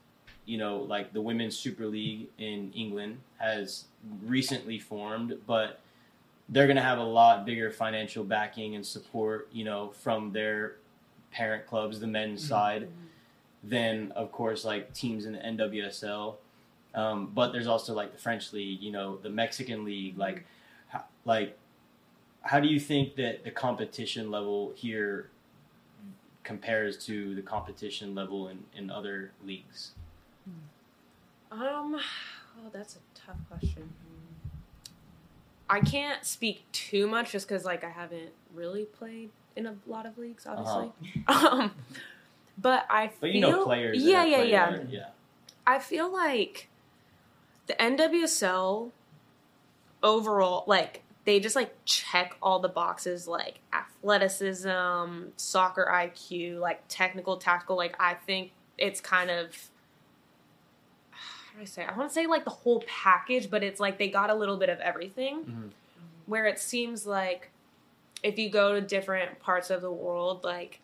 [SPEAKER 2] you know like the women's super league in England has recently formed, but they're going to have a lot bigger financial backing and support, you know, from their parent clubs, the men's mm-hmm. side, mm-hmm. Than of course like teams in the NWSL. Um, but there's also like the French league, you know, the Mexican league. Like, ho- like, how do you think that the competition level here compares to the competition level in, in other leagues?
[SPEAKER 1] Um, oh, that's a tough question. I can't speak too much just because like I haven't really played in a lot of leagues, obviously. Um, but I feel
[SPEAKER 2] But you know players.
[SPEAKER 1] Yeah, yeah,
[SPEAKER 2] played
[SPEAKER 1] yeah.
[SPEAKER 2] yeah.
[SPEAKER 1] I feel like the NWSL overall, like they just like check all the boxes, like athleticism, soccer IQ, like technical, tactical. Like I think it's kind of how do I say? I want to say like the whole package, but it's like they got a little bit of everything.
[SPEAKER 2] Mhm.
[SPEAKER 1] Where it seems like if you go to different parts of the world, like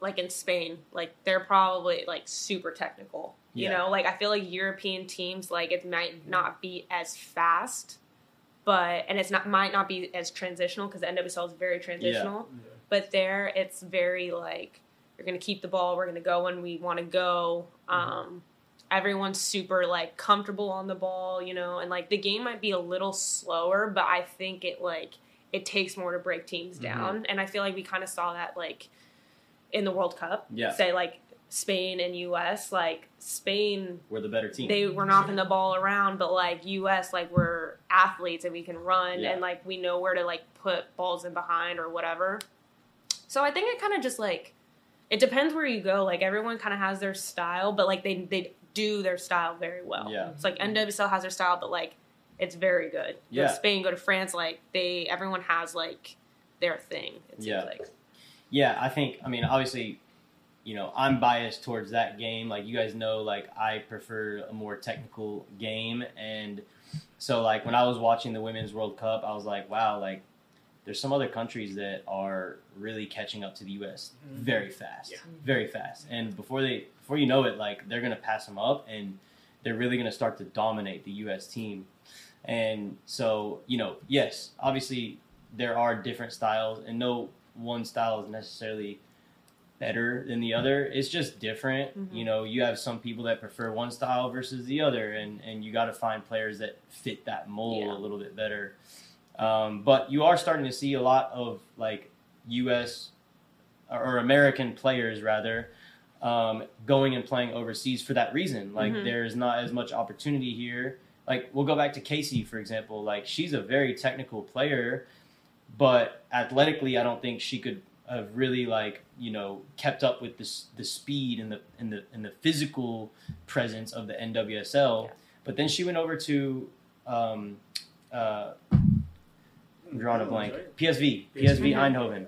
[SPEAKER 1] like in Spain, like they're probably like super technical. You
[SPEAKER 2] Yeah.
[SPEAKER 1] know, like I feel like European teams, like it might not be as fast, but and it's not might not be as transitional because the NWSL is very transitional.
[SPEAKER 3] Yeah.
[SPEAKER 1] But there, it's very like you're gonna keep the ball. We're gonna go when we want to go. Um, everyone's super like comfortable on the ball, you know, and like the game might be a little slower, but I think it like it takes more to break teams down, and I feel like we kind of saw that like in the World Cup.
[SPEAKER 2] Yeah.
[SPEAKER 1] Say like Spain and U.S. Like Spain,
[SPEAKER 2] We're the better team.
[SPEAKER 1] they were knocking the ball around, but like U.S. like we're athletes and we can run
[SPEAKER 2] Yeah.
[SPEAKER 1] and like we know where to like put balls in behind or whatever. So I think it kind of just like it depends where you go. Like everyone kind of has their style, but like they they do their style very well.
[SPEAKER 2] Yeah.
[SPEAKER 1] It's like NWSL has their style, but like it's very good. Go
[SPEAKER 2] Yeah.
[SPEAKER 1] to Spain, go to France, like they everyone has like their thing. It seems
[SPEAKER 2] Yeah.
[SPEAKER 1] like.
[SPEAKER 2] Yeah, I think. I mean, obviously, you know, I'm biased towards that game. Like you guys know, like I prefer a more technical game, and so like when I was watching the Women's World Cup, I was like, wow, like there's some other countries that are really catching up to the U.S.
[SPEAKER 3] Mhm.
[SPEAKER 2] very fast,
[SPEAKER 3] Yeah.
[SPEAKER 2] very fast, and before they before you know it, like they're gonna pass them up, and they're really gonna start to dominate the U.S. team. And so, you know, yes, obviously there are different styles, and no one style is necessarily better than the other. It's just different.
[SPEAKER 1] Mhm.
[SPEAKER 2] You know, you have some people that prefer one style versus the other, and and you got to find players that fit that mold
[SPEAKER 1] Yeah.
[SPEAKER 2] a little bit better. Um, but you are starting to see a lot of like U.S. or, American players rather um, going and playing overseas for that reason. Like
[SPEAKER 1] Mhm.
[SPEAKER 2] there's not as much opportunity here. Like we'll go back to Casey for example. Like she's a very technical player, but athletically, I don't think she could have really like you know kept up with this the speed and the and the and the physical presence of the NWSL.
[SPEAKER 1] Yeah.
[SPEAKER 2] But then she went over to um, uh, I'm drawing a blank. PSV,
[SPEAKER 3] PSV.
[SPEAKER 2] PSV Eindhoven,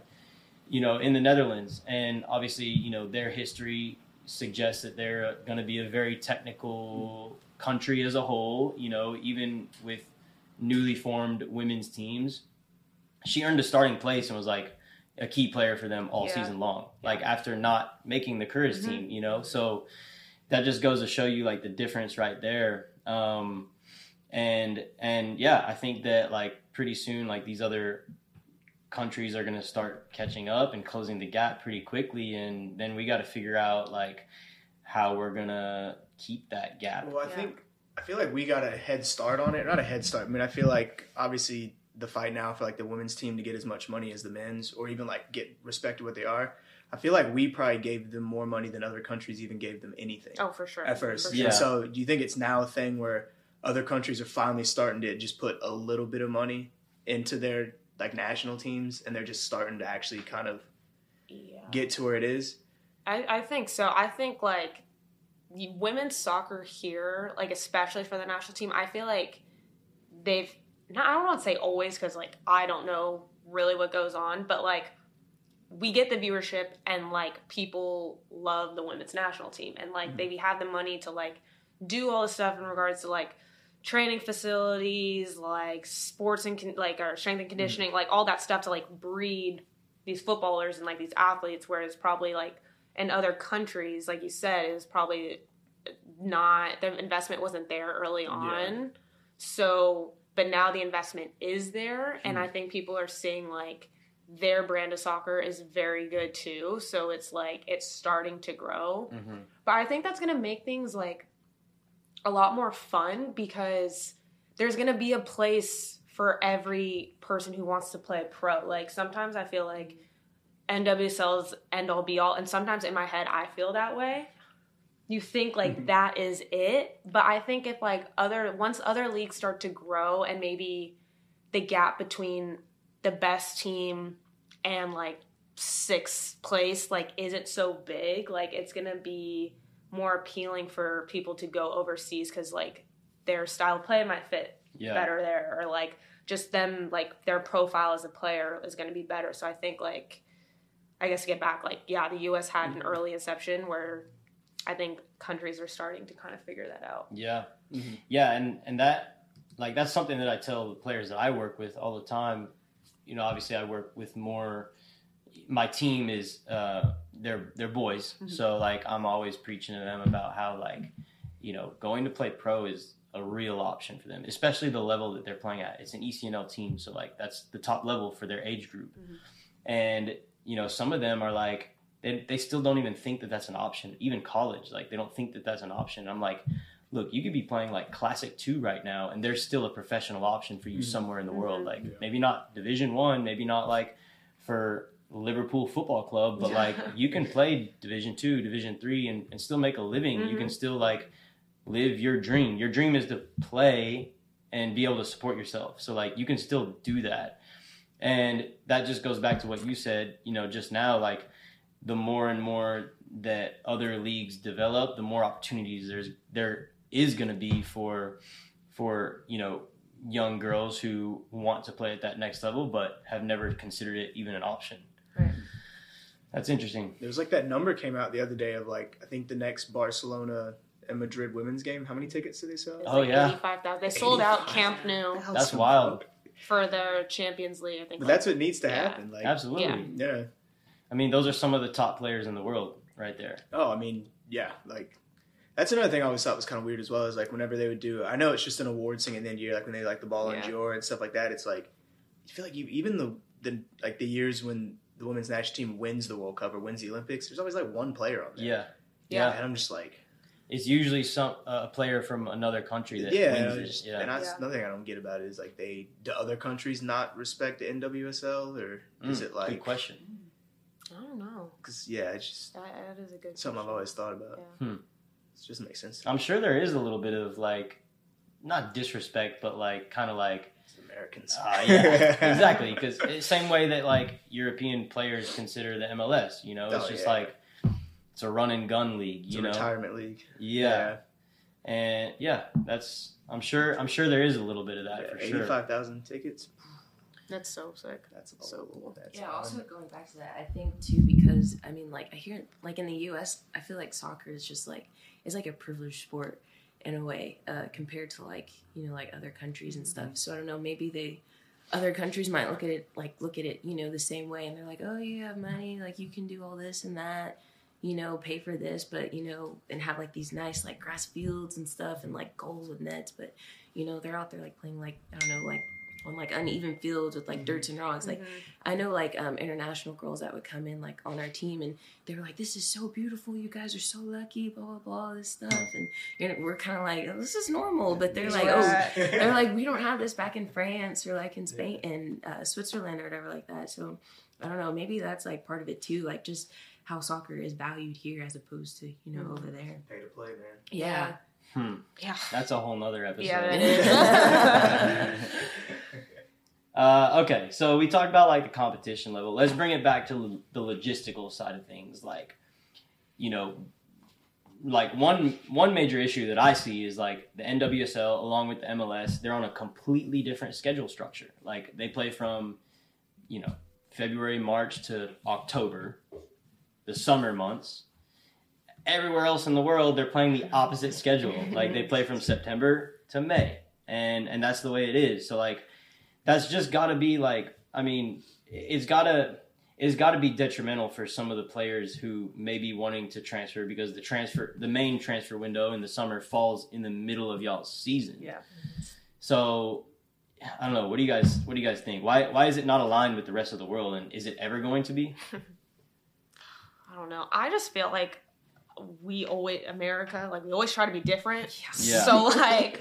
[SPEAKER 2] you know, in the Netherlands, and obviously, you know, their history suggests that they're going to be a very technical country as a whole. You know, even with newly formed women's teams, she earned a starting place and was like a key player for them all
[SPEAKER 1] Yeah.
[SPEAKER 2] season long.
[SPEAKER 1] Yeah.
[SPEAKER 2] Like after not making the Courage
[SPEAKER 1] Mhm.
[SPEAKER 2] team, you know, so that just goes to show you like the difference right there. Um, and and yeah, I think that like pretty soon, like these other countries are going to start catching up and closing the gap pretty quickly, and then we got to figure out like how we're gonna keep that gap.
[SPEAKER 3] Well, I
[SPEAKER 1] Yeah.
[SPEAKER 3] think I feel like we got a head start on it. Not a head start. I mean, I feel like obviously the fight now for like the women's team to get as much money as the men's, or even like get respected what they are. I feel like we probably gave them more money than other countries even gave them anything
[SPEAKER 1] Oh, for sure.
[SPEAKER 3] at first.
[SPEAKER 1] For
[SPEAKER 2] Yeah.
[SPEAKER 3] So, do you think it's now a thing where other countries are finally starting to just put a little bit of money into their like national teams, and they're just starting to actually kind of
[SPEAKER 1] Yeah.
[SPEAKER 3] get to where it is?
[SPEAKER 1] I, I think so. I think like women's soccer here, like especially for the national team, I feel like they've not I don't want to say always because like I don't know really what goes on, but like we get the viewership and like people love the women's national team and like mm-hmm. they have the money to like do all the stuff in regards to like training facilities, like sports and con- like our strength and mm. conditioning, like all that stuff to like breed these footballers and like these athletes. Whereas probably like in other countries, like you said, it was probably not the investment wasn't there early on. So, but now the investment is there, and I think people are seeing like their brand of soccer is very good too. So it's like it's starting to grow.
[SPEAKER 2] Mhm.
[SPEAKER 1] But I think that's going to make things like a lot more fun because there's going to be a place for every person who wants to play pro. Like sometimes I feel like NWSL is end all be all, and sometimes in my head I feel that way. You think like that is it, but I think if like other once other leagues start to grow and maybe the gap between the best team and like sixth place like isn't so big, like it's gonna be more appealing for people to go overseas because like their style of play might fit
[SPEAKER 2] Yeah.
[SPEAKER 1] better there or like just them like their profile as a player is going to be better so i think like i guess to get back like yeah the us had
[SPEAKER 2] Mm-hmm.
[SPEAKER 1] an early inception where i think countries are starting to kind of figure that out
[SPEAKER 2] Yeah.
[SPEAKER 3] Mhm.
[SPEAKER 2] Yeah, and and that like that's something that I tell the players that I work with all the time. You know, obviously I work with more my team is uh they're they're boys. So like I'm always preaching to them about how like you know, going to play pro is a real option for them, especially the level that they're playing at. It's an ECNL team, so like that's the top level for their age group. And you know, some of them are like they, they still don't even think that that's an option. Even college, like they don't think that that's an option. I'm like, look, you could be playing like Classic Two right now, and there's still a professional option for you mm-hmm. somewhere in the world. Mm-hmm. Like
[SPEAKER 3] Yeah.
[SPEAKER 2] maybe not Division One, maybe not like for Liverpool Football Club, but like you can play Division Two, Division Three, and, and still make a living. You can mm-hmm. still like live your dream. Your dream is to play and be able to support yourself. So like you can still do that. And that just goes back to what you said, you know, just now, like the more and more that other leagues develop, the more opportunities there's there is going to be for for you know young girls who want to play at that next level but have never considered it even an option.
[SPEAKER 1] Right.
[SPEAKER 2] That's interesting.
[SPEAKER 3] There was like that number came out the other day of like I think the next Barcelona and Madrid women's game. How many tickets did they sell?
[SPEAKER 2] Oh, yeah.
[SPEAKER 1] 85000 they sold out camp nou
[SPEAKER 2] That's wild.
[SPEAKER 1] for their champions league i think
[SPEAKER 3] But that's what needs to
[SPEAKER 1] Yeah.
[SPEAKER 3] happen. Like,
[SPEAKER 2] Absolutely.
[SPEAKER 1] Yeah.
[SPEAKER 3] yeah.
[SPEAKER 2] I mean, those are some of the top players in the world right there.
[SPEAKER 3] Oh, I mean, yeah. Like, that's another thing I always thought was kind of weird as well. Is like whenever they would do, I know it's just an award thing at the end of the year, like when they like the ball
[SPEAKER 1] Yeah.
[SPEAKER 3] on Dior and stuff like that. It's like you feel like you even the the like the years when the women's national team wins the World Cup or wins the Olympics, there's always like one player on there.
[SPEAKER 2] Yeah.
[SPEAKER 1] Yeah.
[SPEAKER 3] and I'm just like,
[SPEAKER 2] It's usually some uh, a player from another country that
[SPEAKER 3] yeah,
[SPEAKER 2] wins
[SPEAKER 3] I
[SPEAKER 2] it.
[SPEAKER 3] just-
[SPEAKER 2] Yeah.
[SPEAKER 3] and that's
[SPEAKER 1] Yeah.
[SPEAKER 3] another thing I don't get about it is like they do other countries not respect the NWSL or is
[SPEAKER 2] Mm,
[SPEAKER 3] it
[SPEAKER 2] good
[SPEAKER 3] like
[SPEAKER 2] question?
[SPEAKER 1] I don't know
[SPEAKER 3] because yeah, it's just
[SPEAKER 1] that, that is a good
[SPEAKER 3] something I've always thought about.
[SPEAKER 1] Yeah.
[SPEAKER 2] Hmm.
[SPEAKER 3] It just makes sense.
[SPEAKER 2] I'm sure there is a little bit of like, not disrespect, but like kind of like,
[SPEAKER 3] It's Americans.
[SPEAKER 2] uh, yeah, exactly. Because same way that like European players consider the MLS, you know, it's
[SPEAKER 3] Oh,
[SPEAKER 2] just
[SPEAKER 3] yeah.
[SPEAKER 2] like it's a run and gun league,
[SPEAKER 3] It's
[SPEAKER 2] you
[SPEAKER 3] a
[SPEAKER 2] know.
[SPEAKER 3] retirement league.
[SPEAKER 2] Yeah. and yeah, that's I'm sure I'm sure there is a little bit of that for sure.
[SPEAKER 3] Eighty-five thousand tickets.
[SPEAKER 1] That's so sick
[SPEAKER 3] That's
[SPEAKER 1] So cool.
[SPEAKER 3] That's
[SPEAKER 4] Yeah,
[SPEAKER 3] on.
[SPEAKER 4] also going back to that, I think too because I mean, like I hear like in the U.S., I feel like soccer is just like it's like a privileged sport in a way uh, compared to like you know like other countries and stuff. So I don't know, maybe they other countries might look at it like look at it you know the same way, and they're like, oh, you have money, like you can do all this and that. You know, pay for this, but you know, and have like these nice like grass fields and stuff, and like goals with nets. But you know, they're out there like playing like I don't know, like on like uneven fields with like dirts and rocks. Like I know like um, international girls that would come in like on our team and they were like, "This is so beautiful. You guys are so lucky." Blah blah blah. This stuff and you know, we're kind of like, oh, "This is normal," but they're like, "Oh." They're like, we don't have this back in France or like in Spain and uh, Switzerland or whatever like that. So I don't know. Maybe that's like part of it too. Like just how soccer is valued here as opposed to you know over there.
[SPEAKER 3] Pay to play, man.
[SPEAKER 4] Yeah.
[SPEAKER 2] Hmm.
[SPEAKER 1] yeah
[SPEAKER 2] That's a whole nother episode.
[SPEAKER 1] Yeah, it is.
[SPEAKER 2] uh, okay, so we talked about like the competition level. Let's bring it back to lo- the logistical side of things. Like, you know, like one one major issue that I see is like the NWSL along with the MLS. They're on a completely different schedule structure. Like they play from, you know, February, March to October, the summer months. Everywhere else in the world, they're playing the opposite schedule. Like they play from September to May and and that's the way it is. So like, that's just got to be like, I mean, it's gotta it's got to be detrimental for some of the players who may be wanting to transfer because the transfer the main transfer window in the summer falls in the middle of y'all's season.
[SPEAKER 1] Yeah.
[SPEAKER 2] So I don't know. What do you guys What do you guys think? Why Why is it not aligned with the rest of the world, and is it ever going to be?
[SPEAKER 1] I don't know. I just feel like we always America, like we always try to be different.
[SPEAKER 2] Yeah.
[SPEAKER 1] So like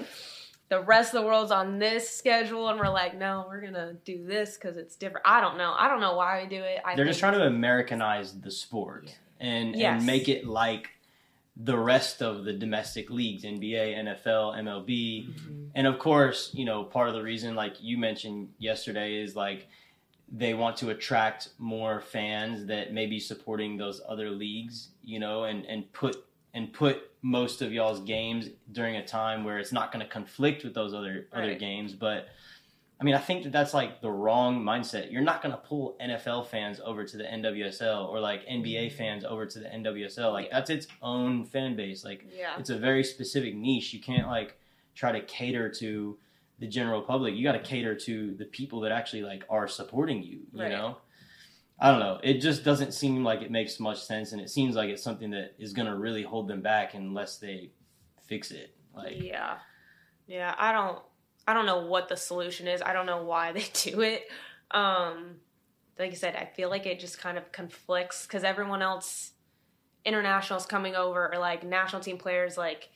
[SPEAKER 1] the rest of the world's on this schedule, and we're like, no, we're gonna do this because it's different. I don't know. I don't know why we do it. I
[SPEAKER 2] They're
[SPEAKER 1] think,
[SPEAKER 2] just trying to Americanize the sport and
[SPEAKER 1] Yes.
[SPEAKER 2] and make it like the rest of the domestic leagues, NBA, NFL, MLB.
[SPEAKER 4] Mhm.
[SPEAKER 2] And of course, you know, part of the reason, like you mentioned yesterday, is like they want to attract more fans that may be supporting those other leagues, you know, and, and put and put most of y'all's games during a time where it's not going to conflict with those other other games. But I mean, I think that that's like the wrong mindset. You're not going to pull NFL fans over to the NWSL or like NBA mm-hmm. fans over to the NWSL. Like that's its own fan base. Like
[SPEAKER 1] Yeah.
[SPEAKER 2] it's a very specific niche. You can't like try to cater to the general public. You got to mm-hmm. cater to the people that actually like are supporting you. You
[SPEAKER 1] Right.
[SPEAKER 2] know, I don't know. It just doesn't seem like it makes much sense, and it seems like it's something that is going to really hold them back unless they fix it. Like,
[SPEAKER 1] yeah. Yeah. I don't. I don't know what the solution is. I don't know why they do it. Um, like I said, I feel like it just kind of conflicts because everyone else, internationals coming over or like national team players, like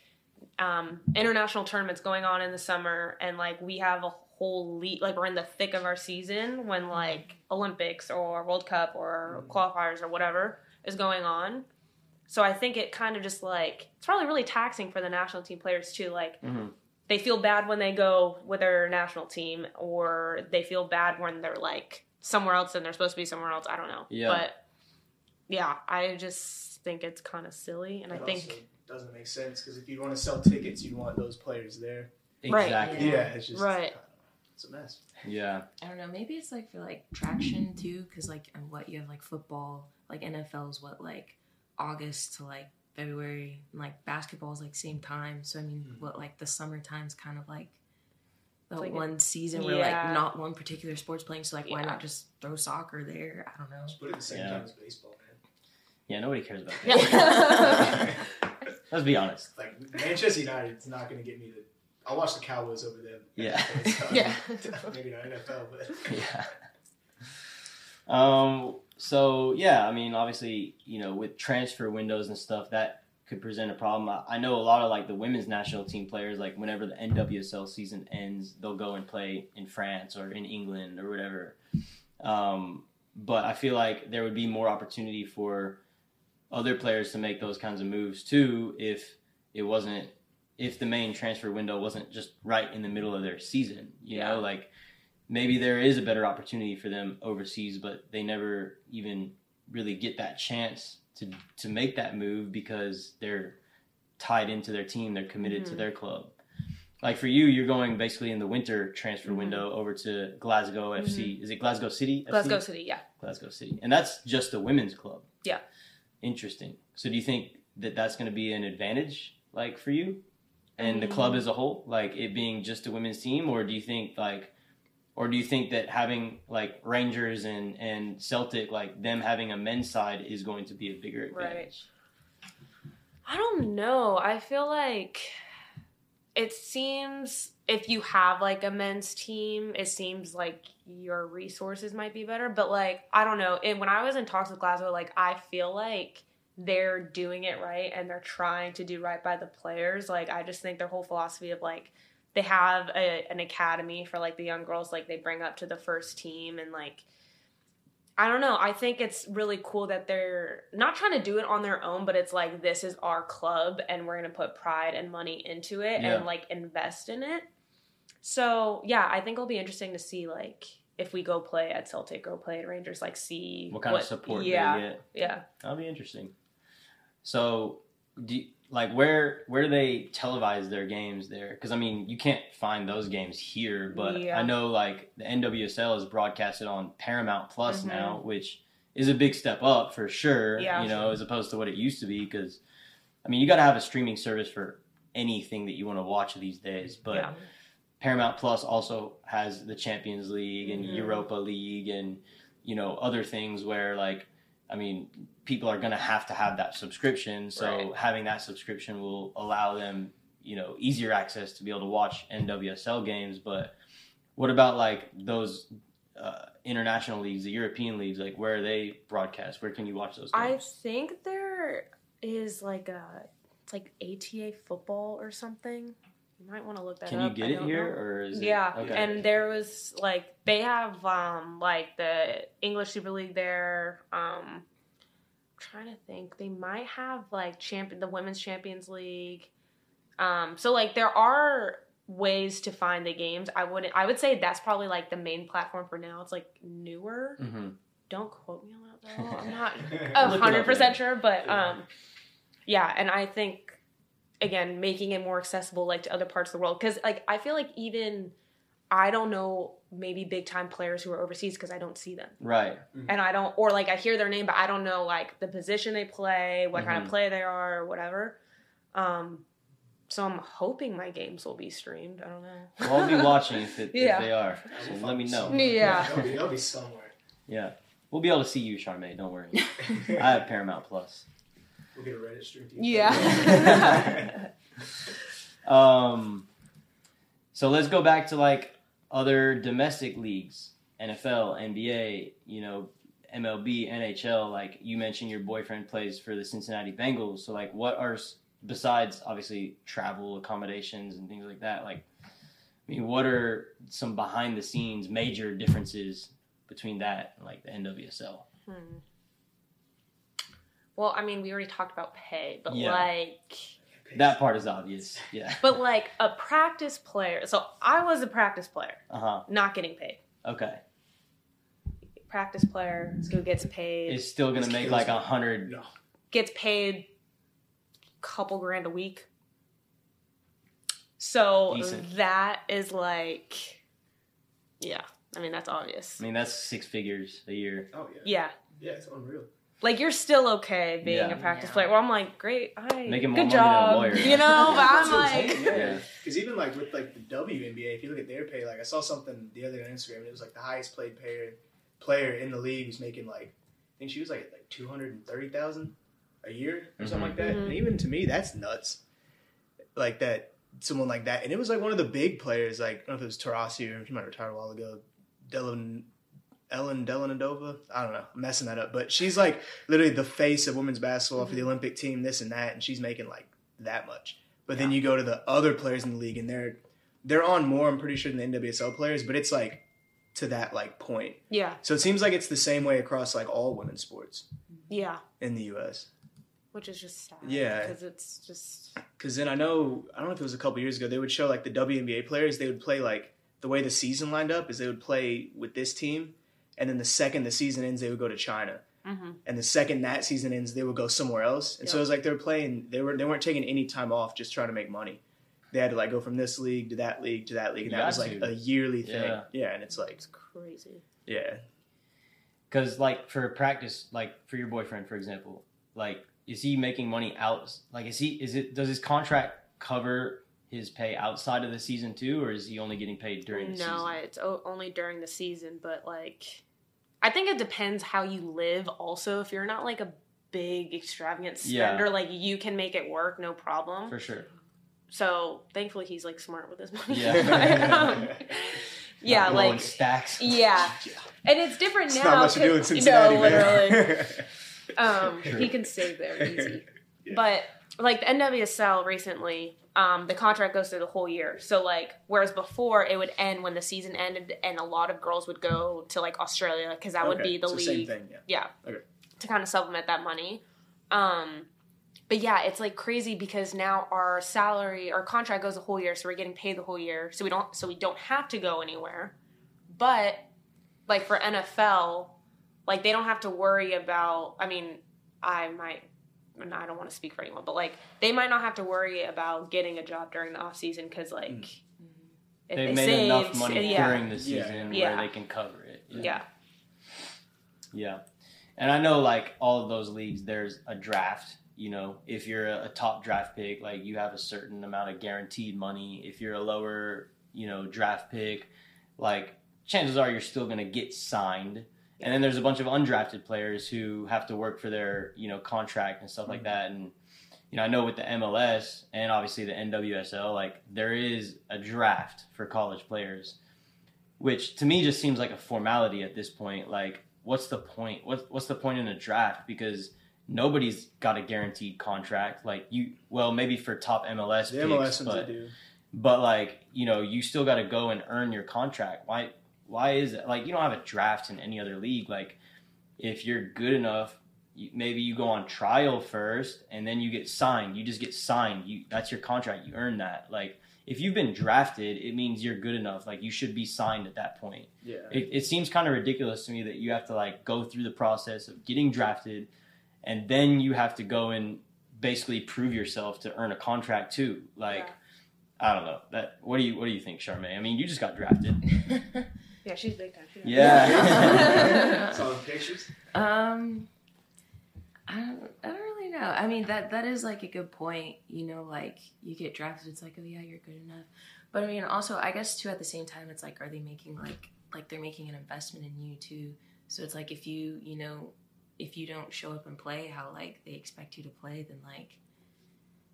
[SPEAKER 1] um, international tournaments going on in the summer, and like we have a whole league, like we're in the thick of our season when like Olympics or World Cup or qualifiers or whatever is going on. So I think it kind of just like it's probably really taxing for the national team players too. Like
[SPEAKER 2] mhm.
[SPEAKER 1] they feel bad when they go with their national team, or they feel bad when they're like somewhere else and they're supposed to be somewhere else. I don't know.
[SPEAKER 2] Yeah.
[SPEAKER 1] But yeah, I just think it's kind of silly, and I think
[SPEAKER 3] also doesn't make sense because if you want to sell tickets, you want those players there.
[SPEAKER 1] Right.
[SPEAKER 2] exactly.
[SPEAKER 3] Yeah,
[SPEAKER 4] Yeah.
[SPEAKER 3] it's just
[SPEAKER 1] Right.
[SPEAKER 3] It's a mess.
[SPEAKER 2] Yeah.
[SPEAKER 4] I don't know. Maybe it's like for like traction too, because like and what you have like football, like NFL is what like August to like February, and like basketball is like same time. So I mean,
[SPEAKER 3] Mhm.
[SPEAKER 4] what like the summertime's kind of like the
[SPEAKER 1] Like a-
[SPEAKER 4] one season where
[SPEAKER 1] Yeah.
[SPEAKER 4] like not one particular sport's playing. So like, why not just throw soccer there? I don't know.
[SPEAKER 3] Just put it the same
[SPEAKER 2] Yeah.
[SPEAKER 3] time as baseball, man.
[SPEAKER 2] Yeah. Nobody cares about
[SPEAKER 1] Yeah.
[SPEAKER 2] that. Let's be honest.
[SPEAKER 3] Like Manchester United is not going to get me to. I'll watch the Cowboys over them.
[SPEAKER 2] Yeah.
[SPEAKER 1] Yeah.
[SPEAKER 3] Maybe not NFL, but
[SPEAKER 2] yeah. Um. So yeah, I mean, obviously, you know, with transfer windows and stuff, that could present a problem. I, I know a lot of like the women's national team players, like whenever the NWSL season ends, they'll go and play in France or in England or whatever. Um, but I feel like there would be more opportunity for other players to make those kinds of moves too if it wasn't if the main transfer window wasn't just right in the middle of their season. You
[SPEAKER 1] Yeah.
[SPEAKER 2] know, like maybe there is a better opportunity for them overseas, but they never even really get that chance to to make that move because they're tied into their team, they're committed to
[SPEAKER 1] Mhm.
[SPEAKER 2] their club. Like for you, you're going basically in the winter transfer
[SPEAKER 1] Mhm.
[SPEAKER 2] window over to Glasgow FC. Is it Glasgow City? FC?
[SPEAKER 1] Glasgow City, yeah.
[SPEAKER 2] Glasgow City, and that's just a women's club.
[SPEAKER 1] Yeah.
[SPEAKER 2] Interesting. So do you think that that's going to be an advantage, like for you, and the club
[SPEAKER 1] Mm.
[SPEAKER 2] as a whole, like it being just a women's team, or do you think like, or do you think that having like Rangers and and Celtic, like them having a men's side, is going to be a bigger
[SPEAKER 1] Right.
[SPEAKER 2] advantage?
[SPEAKER 1] I don't know. I feel like it seems if you have like a men's team, it seems like your resources might be better. But like, I don't know. And when I was in talks with Glasgow, like I feel like they're doing it right and they're trying to do right by the players. Like I just think their whole philosophy of like they have a, an academy for like the young girls like they bring up to the first team and like I don't know. I think it's really cool that they're not trying to do it on their own, but it's like this is our club and we're going to put pride and money into it
[SPEAKER 2] Yeah.
[SPEAKER 1] and like invest in it. So, yeah, I think it'll be interesting to see like if we go play at Celtic or play at Rangers like see
[SPEAKER 2] What kind of support
[SPEAKER 1] yeah,
[SPEAKER 2] they get?
[SPEAKER 1] Yeah.
[SPEAKER 2] That'll be interesting. So, do like where where do they televise their games there? Because I mean, you can't find those games here, but
[SPEAKER 1] Yeah.
[SPEAKER 2] I know like the NWSL is broadcasted on Paramount Plus
[SPEAKER 1] Mhm.
[SPEAKER 2] now, which is a big step up for sure.
[SPEAKER 1] Yeah.
[SPEAKER 2] you know, as opposed to what it used to be. Because I mean, you got to have a streaming service for anything that you want to watch these days. But
[SPEAKER 1] Yeah.
[SPEAKER 2] Paramount Plus also has the Champions League and
[SPEAKER 1] Mhm.
[SPEAKER 2] Europa League and you know other things where like I mean people are going to have to have that subscription so
[SPEAKER 1] Right.
[SPEAKER 2] having that subscription will allow them you know easier access to be able to watch NWSL games but what about like those uh, international leagues the European leagues like where are they broadcast where can you watch those Games?
[SPEAKER 1] I think there is like a it's like ATA football or something. You might want to look that
[SPEAKER 2] can
[SPEAKER 1] up.
[SPEAKER 2] Can you
[SPEAKER 1] I
[SPEAKER 2] get it here
[SPEAKER 1] know.
[SPEAKER 2] or is it
[SPEAKER 1] Yeah,
[SPEAKER 2] okay
[SPEAKER 1] and there was like they have um like the English Super League there. Um, I'm trying to think, they might have like champion the Women's Champions League. Um, so like there are ways to find the games. I wouldn't. I would say that's probably like the main platform for now. It's like newer.
[SPEAKER 2] hmm
[SPEAKER 1] Don't quote me on that though. I'm not
[SPEAKER 2] Look it
[SPEAKER 1] a
[SPEAKER 2] up
[SPEAKER 1] hundred percent sure, but um, yeah, and I think again making it more accessible like to other parts of the world because like I feel like even I don't know maybe big time players who are overseas because I don't see them
[SPEAKER 2] right
[SPEAKER 1] and I don't or like I hear their name but I don't know like the position they play, what kind
[SPEAKER 2] Mhm.
[SPEAKER 1] of play they are, or whatever. Um, so I'm hoping my games will be streamed. I don't know.
[SPEAKER 2] well, I'll be watching if, it,
[SPEAKER 1] Yeah.
[SPEAKER 2] if they are so let me know
[SPEAKER 1] Yeah.
[SPEAKER 3] That'll be, that'll be somewhere.
[SPEAKER 2] yeah we'll be able to see you Charmaine don't worry I have Paramount Plus
[SPEAKER 3] We'll get a Reddit stream. to you.
[SPEAKER 1] Yeah.
[SPEAKER 2] Um, so let's go back to like other domestic leagues, NFL, NBA, you know, MLB, NHL. Like you mentioned, your boyfriend plays for the Cincinnati Bengals. So like, what are besides obviously travel accommodations and things like that? Like, I mean, what are some behind the scenes major differences between that and like the NWSL?
[SPEAKER 1] Hmm. Well, I mean, we already talked about pay, but
[SPEAKER 2] Yeah.
[SPEAKER 1] like,
[SPEAKER 2] That part is obvious. Yeah.
[SPEAKER 1] but like a practice player. So I was a practice player,
[SPEAKER 2] Uh huh.
[SPEAKER 1] not getting paid.
[SPEAKER 2] Okay.
[SPEAKER 1] Practice player who gets paid
[SPEAKER 2] It's still gonna make like a hundred.
[SPEAKER 3] No.
[SPEAKER 1] gets paid couple grand a week. So
[SPEAKER 2] Decent.
[SPEAKER 1] that is like, yeah. I mean, that's obvious.
[SPEAKER 2] I mean, that's six figures a year.
[SPEAKER 3] Oh yeah.
[SPEAKER 1] Yeah.
[SPEAKER 3] Yeah, it's unreal.
[SPEAKER 1] Like you're still okay being
[SPEAKER 2] Yeah.
[SPEAKER 1] a practice
[SPEAKER 4] Yeah.
[SPEAKER 1] player. Well, I'm like, great, I
[SPEAKER 2] Making more
[SPEAKER 1] good
[SPEAKER 2] money than a
[SPEAKER 1] job,
[SPEAKER 2] lawyer.
[SPEAKER 1] you know. But I'm like,
[SPEAKER 3] saying,
[SPEAKER 2] Yeah.
[SPEAKER 3] Because even like with like the WNBA, if you look at their pay, like I saw something the other day on Instagram, and it was like the highest paid player player in the league was making like I think she was like like two hundred and thirty thousand a year or something like that.
[SPEAKER 1] Mhm.
[SPEAKER 3] And even to me, that's nuts. Like that, someone like that, and it was like one of the big players. Like I don't know if it was Taurasi or she might have retired a while ago. Dylan. Ellen Delanadova, I don't know, I'm messing that up, but she's like literally the face of women's basketball for the mm-hmm. Olympic team, this and that, and she's making like that much. But then you go to the other players in the league, and they're they're on more. I'm pretty sure than the NWSL players, but it's like to that like point.
[SPEAKER 1] yeah,
[SPEAKER 3] So it seems like it's the same way across like all women's sports
[SPEAKER 1] yeah.
[SPEAKER 3] in the U.S.
[SPEAKER 1] Which is just sad.
[SPEAKER 3] Yeah.
[SPEAKER 1] because it's just
[SPEAKER 3] Because then I know I don't know if it was a couple years ago they would show like the WNBA players they would play like the way the season lined up is they would play with this team, and then the second the season ends they would go to China.
[SPEAKER 1] mhm.
[SPEAKER 3] and the second that season ends, they would go somewhere else. And so it was like they were playing. They were they weren't taking any time off, just trying to make money. They had to like go from this league to that league to that league, and
[SPEAKER 2] You
[SPEAKER 3] that was like
[SPEAKER 2] to.
[SPEAKER 3] a yearly thing.
[SPEAKER 2] Yeah.
[SPEAKER 3] Yeah. and it's like
[SPEAKER 1] it's crazy.
[SPEAKER 3] yeah,
[SPEAKER 2] Because like for practice, like for your boyfriend, for example, like is he making money out? Like is he is it does his contract cover his pay outside of the season too, or is he only getting paid during the
[SPEAKER 1] no,
[SPEAKER 2] season?
[SPEAKER 1] No, it's o- only during the season, but like, I think it depends how you live. Also, if you're not like a big extravagant
[SPEAKER 2] Yeah.
[SPEAKER 1] spender, like you can make it work, no problem.
[SPEAKER 2] for sure.
[SPEAKER 1] So thankfully, he's like smart with his money.
[SPEAKER 2] Yeah.
[SPEAKER 1] But, um, yeah, like
[SPEAKER 2] stacks.
[SPEAKER 1] yeah, and it's different
[SPEAKER 3] it's
[SPEAKER 1] now.
[SPEAKER 3] not much to do in Cincinnati,
[SPEAKER 1] no, literally. um, he can save there easy.
[SPEAKER 3] Yeah.
[SPEAKER 1] But like the NWSL recently, um, the contract goes through the whole year. So like, whereas before it would end when the season ended, and a lot of girls would go to like Australia because that would be the
[SPEAKER 3] so
[SPEAKER 1] league.
[SPEAKER 3] Same thing. Yeah.
[SPEAKER 1] Yeah.
[SPEAKER 3] Okay.
[SPEAKER 1] To kind of supplement that money. Um, but yeah, it's like crazy because now our salary, our contract goes the whole year, so we're getting paid the whole year, so we don't, so we don't have to go anywhere. But like for NFL, like they don't have to worry about. I mean, I might. And I don't want to speak for anyone, but like they might not have to worry about getting a job during the off season because like
[SPEAKER 3] Mm.
[SPEAKER 1] if
[SPEAKER 2] They've
[SPEAKER 1] they
[SPEAKER 2] made
[SPEAKER 1] saved,
[SPEAKER 2] enough money
[SPEAKER 1] yeah,
[SPEAKER 2] during the season
[SPEAKER 1] Yeah.
[SPEAKER 2] where they can cover it.
[SPEAKER 1] yeah,
[SPEAKER 2] Yeah. And I know like all of those leagues there's a draft, you know, if you're a, a top draft pick, like you have a certain amount of guaranteed money. If you're a lower you know, draft pick, like chances are you're still going to get signed. And then there's a bunch of undrafted players who have to work for their, you know, contract and stuff like mm-hmm. that. And, you know, I know with the MLS and obviously the NWSL, like there is a draft for college players, which to me just seems like a formality at this point. Like, what's the point? What's, what's the point in a draft? Because nobody's got a guaranteed contract. Like you, well, maybe for top MLS
[SPEAKER 3] The
[SPEAKER 2] picks,
[SPEAKER 3] MLS
[SPEAKER 2] but
[SPEAKER 3] do.
[SPEAKER 2] but like you know, you still got to go and earn your contract. Why? Why is it like you don't have a draft in any other league? Like if you're good enough, you, maybe you go on trial first and then you get signed. You just get signed. You that's your contract. You earn that. Like if you've been drafted, it means you're good enough. Like you should be signed at that point
[SPEAKER 3] Yeah.
[SPEAKER 2] it, it seems kind of ridiculous to me that you have to like go through the process of getting drafted and then you have to go and basically prove yourself to earn a contract too like i don't know that what do you what do you think charmaine i mean you just got drafted
[SPEAKER 1] Yeah, she's big time. She's
[SPEAKER 2] Yeah.
[SPEAKER 3] Saw the pictures.
[SPEAKER 4] Um, I don't, I don't really know. I mean, that that is like a good point. You know, like you get drafted, it's like, oh yeah, you're good enough. But I mean, also, I guess too, at the same time, it's like, are they making like like they're making an investment in you too? So it's like if you you know if you don't show up and play how like they expect you to play, then like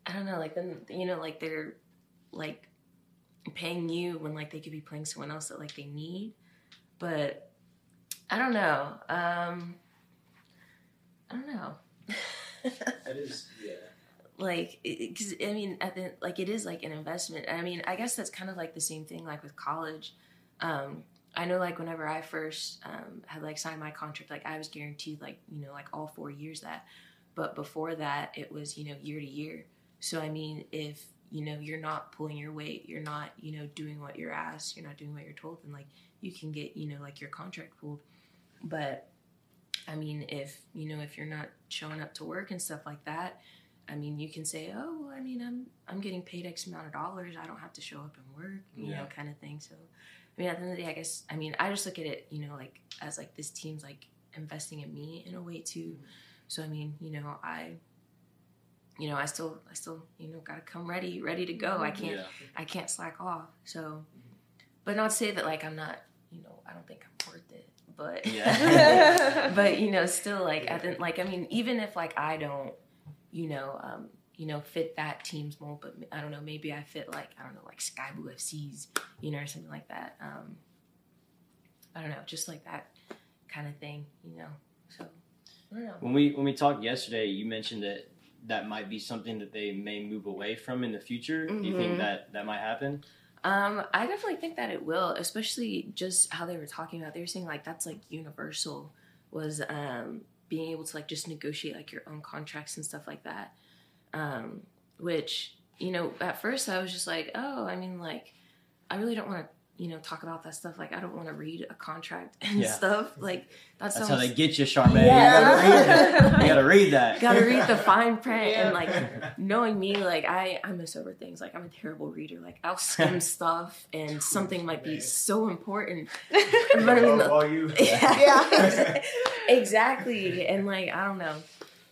[SPEAKER 4] I don't know, like then you know like they're like paying you when like they could be playing someone else that like they need, but I don't know. Um, I don't know.
[SPEAKER 3] That is yeah.
[SPEAKER 4] like because i mean at the like it is like an investment i mean i guess that's kind of like the same thing like with college um i know like whenever i first um had like signed my contract like i was guaranteed like you know like all four years that but before that it was you know year to year so i mean if you know you're not pulling your weight you're not you know doing what you're asked you're not doing what you're told then like you can get you know like your contract pulled but i mean if you know if you're not showing up to work and stuff like that I mean, you can say, "Oh, well, I mean, I'm I'm getting paid X amount of dollars. I don't have to show up and work," you
[SPEAKER 2] Yeah.
[SPEAKER 4] know, kind of thing. So, I mean, at the end of the day, I guess, I mean, I just look at it, you know, like as like this team's like investing in me in a way too. Mm-hmm. So, I mean, you know, I, you know, I still, I still, you know, gotta come ready, ready to go. I can't,
[SPEAKER 2] Yeah.
[SPEAKER 4] I can't slack off. So, but not to say that like I'm not, you know, I don't think I'm worth it, but
[SPEAKER 2] Yeah.
[SPEAKER 4] but you know, still like at the, like I mean, even if like I don't, you know, um, you know, fit that team's mold, but I don't know, maybe I fit like I don't know, like Sky Blue FC's, you know, or something like that. Um, I don't know, just like that kind of thing, you know. So I don't know.
[SPEAKER 2] when we when we talked yesterday you mentioned that that might be something that they may move away from in the future do you think
[SPEAKER 4] Mhm.
[SPEAKER 2] that that might happen
[SPEAKER 4] Um, I definitely think that it will, especially just how they were talking about. They were saying like that's like universal was um, being able to like just negotiate like your own contracts and stuff like that. Um, which you know, at first I was just like, oh, I mean, like I really don't want to you know talk about that stuff. Like I don't want to read a contract and
[SPEAKER 2] Yeah.
[SPEAKER 4] stuff. Like that
[SPEAKER 2] that's
[SPEAKER 4] sounds.
[SPEAKER 2] how they get you charmaine
[SPEAKER 4] Yeah.
[SPEAKER 2] you, gotta read it. You gotta read that
[SPEAKER 4] Gotta read the fine print
[SPEAKER 3] Yeah.
[SPEAKER 4] and like knowing me, like I I miss over things. Like I'm a terrible reader. Like I'll skim stuff and something might be so important. But I mean,
[SPEAKER 3] While- while you
[SPEAKER 4] yeah, exactly. And like I don't know.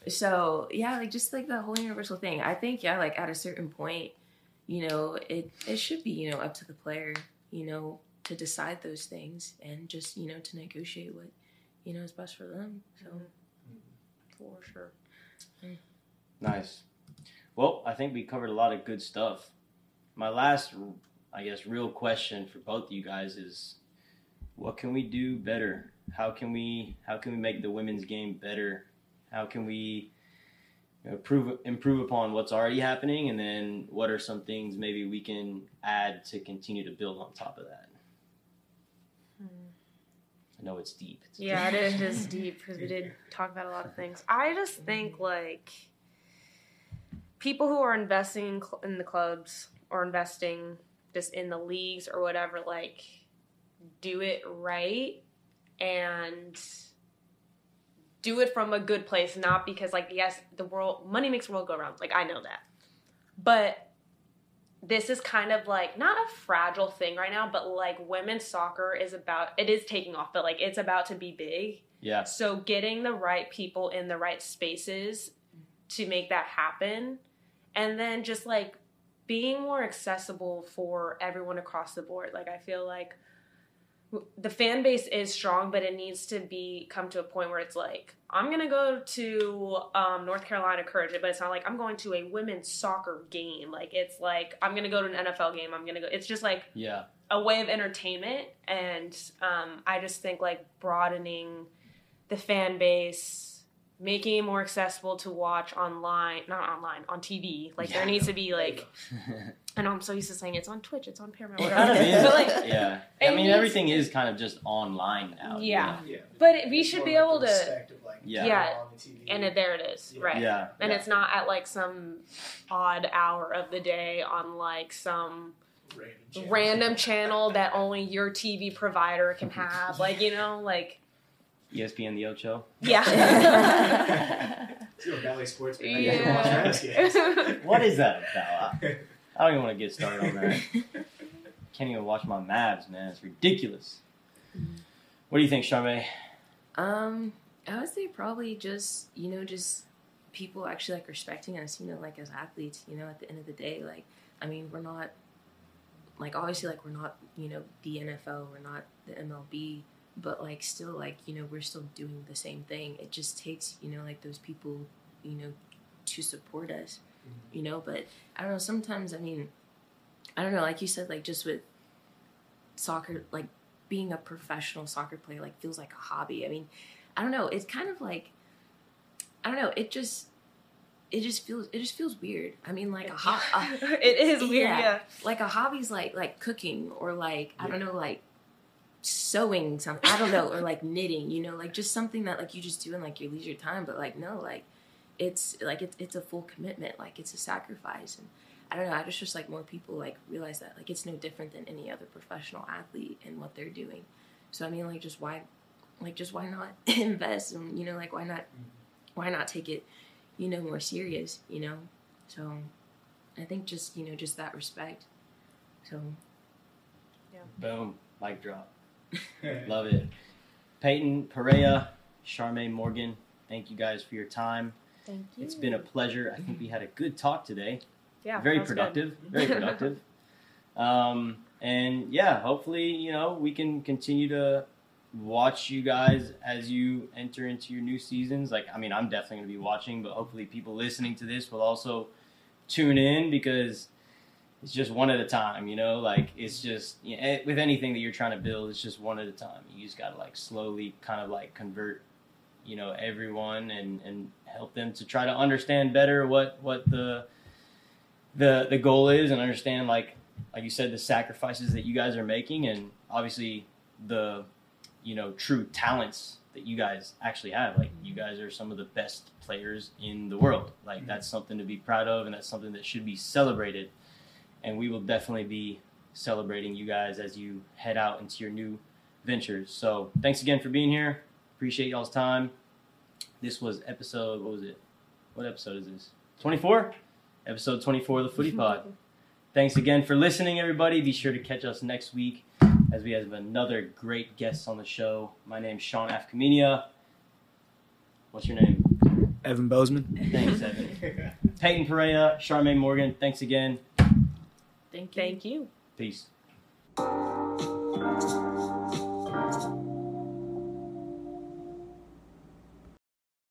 [SPEAKER 4] So yeah, like just like the whole universal thing. I think yeah, like at a certain point, you know, it it should be you know up to the player, you know, to decide those things and just you know to negotiate what you know is best for them. So mm-hmm. Mm-hmm.
[SPEAKER 1] For sure. Mm.
[SPEAKER 2] Nice. Well, I think we covered a lot of good stuff. My last, I guess, real question for both of you guys is, what can we do better? How can we how can we make the women's game better? How can we you know, improve improve upon what's already happening, and then what are some things maybe we can add to continue to build on top of that? Hmm. I know it's deep. It's
[SPEAKER 1] Yeah, it is deep because we did talk about a lot of things. I just think like people who are investing in, cl- in the clubs or investing just in the leagues or whatever, like do it right and do it from a good place, not because like yes, the world money makes the world go round. Like I know that, but this is kind of like not a fragile thing right now, but like women's soccer is about it is taking off, but like it's about to be big.
[SPEAKER 2] Yeah.
[SPEAKER 1] So getting the right people in the right spaces to make that happen and then just like being more accessible for everyone across the board. Like I feel like the fan base is strong, but it needs to be come to a point where it's like I'm gonna go to um, North Carolina Courage, but it's not like I'm going to a women's soccer game. Like it's like I'm gonna go to an NFL game. I'm gonna go. It's just like
[SPEAKER 2] Yeah.
[SPEAKER 1] a way of entertainment and um, i just think like broadening the fan base making it more accessible to watch online not online on tv like there needs to be like i know i'm so used to saying it's on twitch it's on paramount
[SPEAKER 2] It kind of is.
[SPEAKER 1] but like
[SPEAKER 2] yeah. I mean,
[SPEAKER 1] needs-
[SPEAKER 2] everything is kind of just online now. you
[SPEAKER 1] Yeah.
[SPEAKER 2] know?
[SPEAKER 3] Yeah.
[SPEAKER 1] but we
[SPEAKER 3] It's
[SPEAKER 1] should be
[SPEAKER 3] like
[SPEAKER 1] able to
[SPEAKER 3] of, like,
[SPEAKER 2] Yeah.
[SPEAKER 1] Yeah.
[SPEAKER 3] on the TV.
[SPEAKER 1] and it, there it is
[SPEAKER 3] Yeah.
[SPEAKER 1] right
[SPEAKER 2] Yeah.
[SPEAKER 1] and
[SPEAKER 3] Yeah.
[SPEAKER 1] it's not at like some odd hour of the day on like some
[SPEAKER 3] random channel.
[SPEAKER 1] random channel that only your tv provider can have like you know like
[SPEAKER 2] ESPN the Ocho.
[SPEAKER 1] yeah
[SPEAKER 3] It's Bally Sports.
[SPEAKER 1] Yeah.
[SPEAKER 3] gotta watch games.
[SPEAKER 2] What is that about? I don't even want to get started on that. Can't even watch my Mavs, man. It's ridiculous. What do you think, Charmaine?
[SPEAKER 4] Um, I would say probably just you know just people actually like respecting us. You know, like as athletes. You know, at the end of the day, like I mean, we're not like obviously like we're not you know the NFL, we're not the MLB, but like still like you know we're still doing the same thing. It just takes you know like those people you know to support us. Mm-hmm. You know, but I don't know. Sometimes I mean, I don't know. Like you said, like just with soccer, like being a professional soccer player like feels like a hobby. I mean, I don't know. It's kind of like I don't know. It just it just feels it just feels weird. I mean, like a ho-
[SPEAKER 1] it is weird
[SPEAKER 4] Yeah.
[SPEAKER 1] yeah
[SPEAKER 4] like a hobby's like like cooking or like I don't know like sewing something. I don't know or like knitting. You know, like just something that like you just do in like your leisure time. But like no, like it's like it's it's a full commitment. Like it's a sacrifice and. I don't know. I just just like more people like realize that like it's no different than any other professional athlete and what they're doing. So I mean, like just why, like just why not invest and you know like why not, why not take it, you know, more serious. You know, so I think just you know just that respect. So
[SPEAKER 2] Boom. Mic drop. Love it. Peyton, Perea, Charmaine Morgan, thank you guys for your time.
[SPEAKER 1] thank you
[SPEAKER 2] It's been a pleasure. I think we had a good talk today.
[SPEAKER 1] yeah
[SPEAKER 2] very
[SPEAKER 1] that good.
[SPEAKER 2] productive. Very productive. um, and yeah, hopefully, you know, we can continue to watch you guys as you enter into your new seasons. Like, I mean, I'm definitely going to be watching, but hopefully, people listening to this will also tune in because it's just one at a time, you know? Like, it's just, you know, eh, with anything that you're trying to build, it's just one at a time. You just got to, like, slowly kind of like convert, you know, everyone and, and help them to try to understand better what, what the, the the goal is and understand like like you said the sacrifices that you guys are making and obviously the you know true talents that you guys actually have. Like you mm-hmm. guys are some of the best players in the world. Like mm-hmm. that's something to be proud of and that's something that should be celebrated and we will definitely be celebrating you guys as you head out into your new ventures so thanks again for being here appreciate y'all's time this was episode what was it what episode is this 24 episode 24 of the Footy Pod. Thanks again for listening, everybody. Be sure to catch us next week as we have another great guest on the show. My name's Sean Afkamenia. What's your name?
[SPEAKER 3] Evan Bozeman.
[SPEAKER 2] Thanks, Evan. Peyton Perea, Charmaine Morgan. Thanks again.
[SPEAKER 4] Thank you.
[SPEAKER 1] thank you
[SPEAKER 2] Peace.
[SPEAKER 4] you.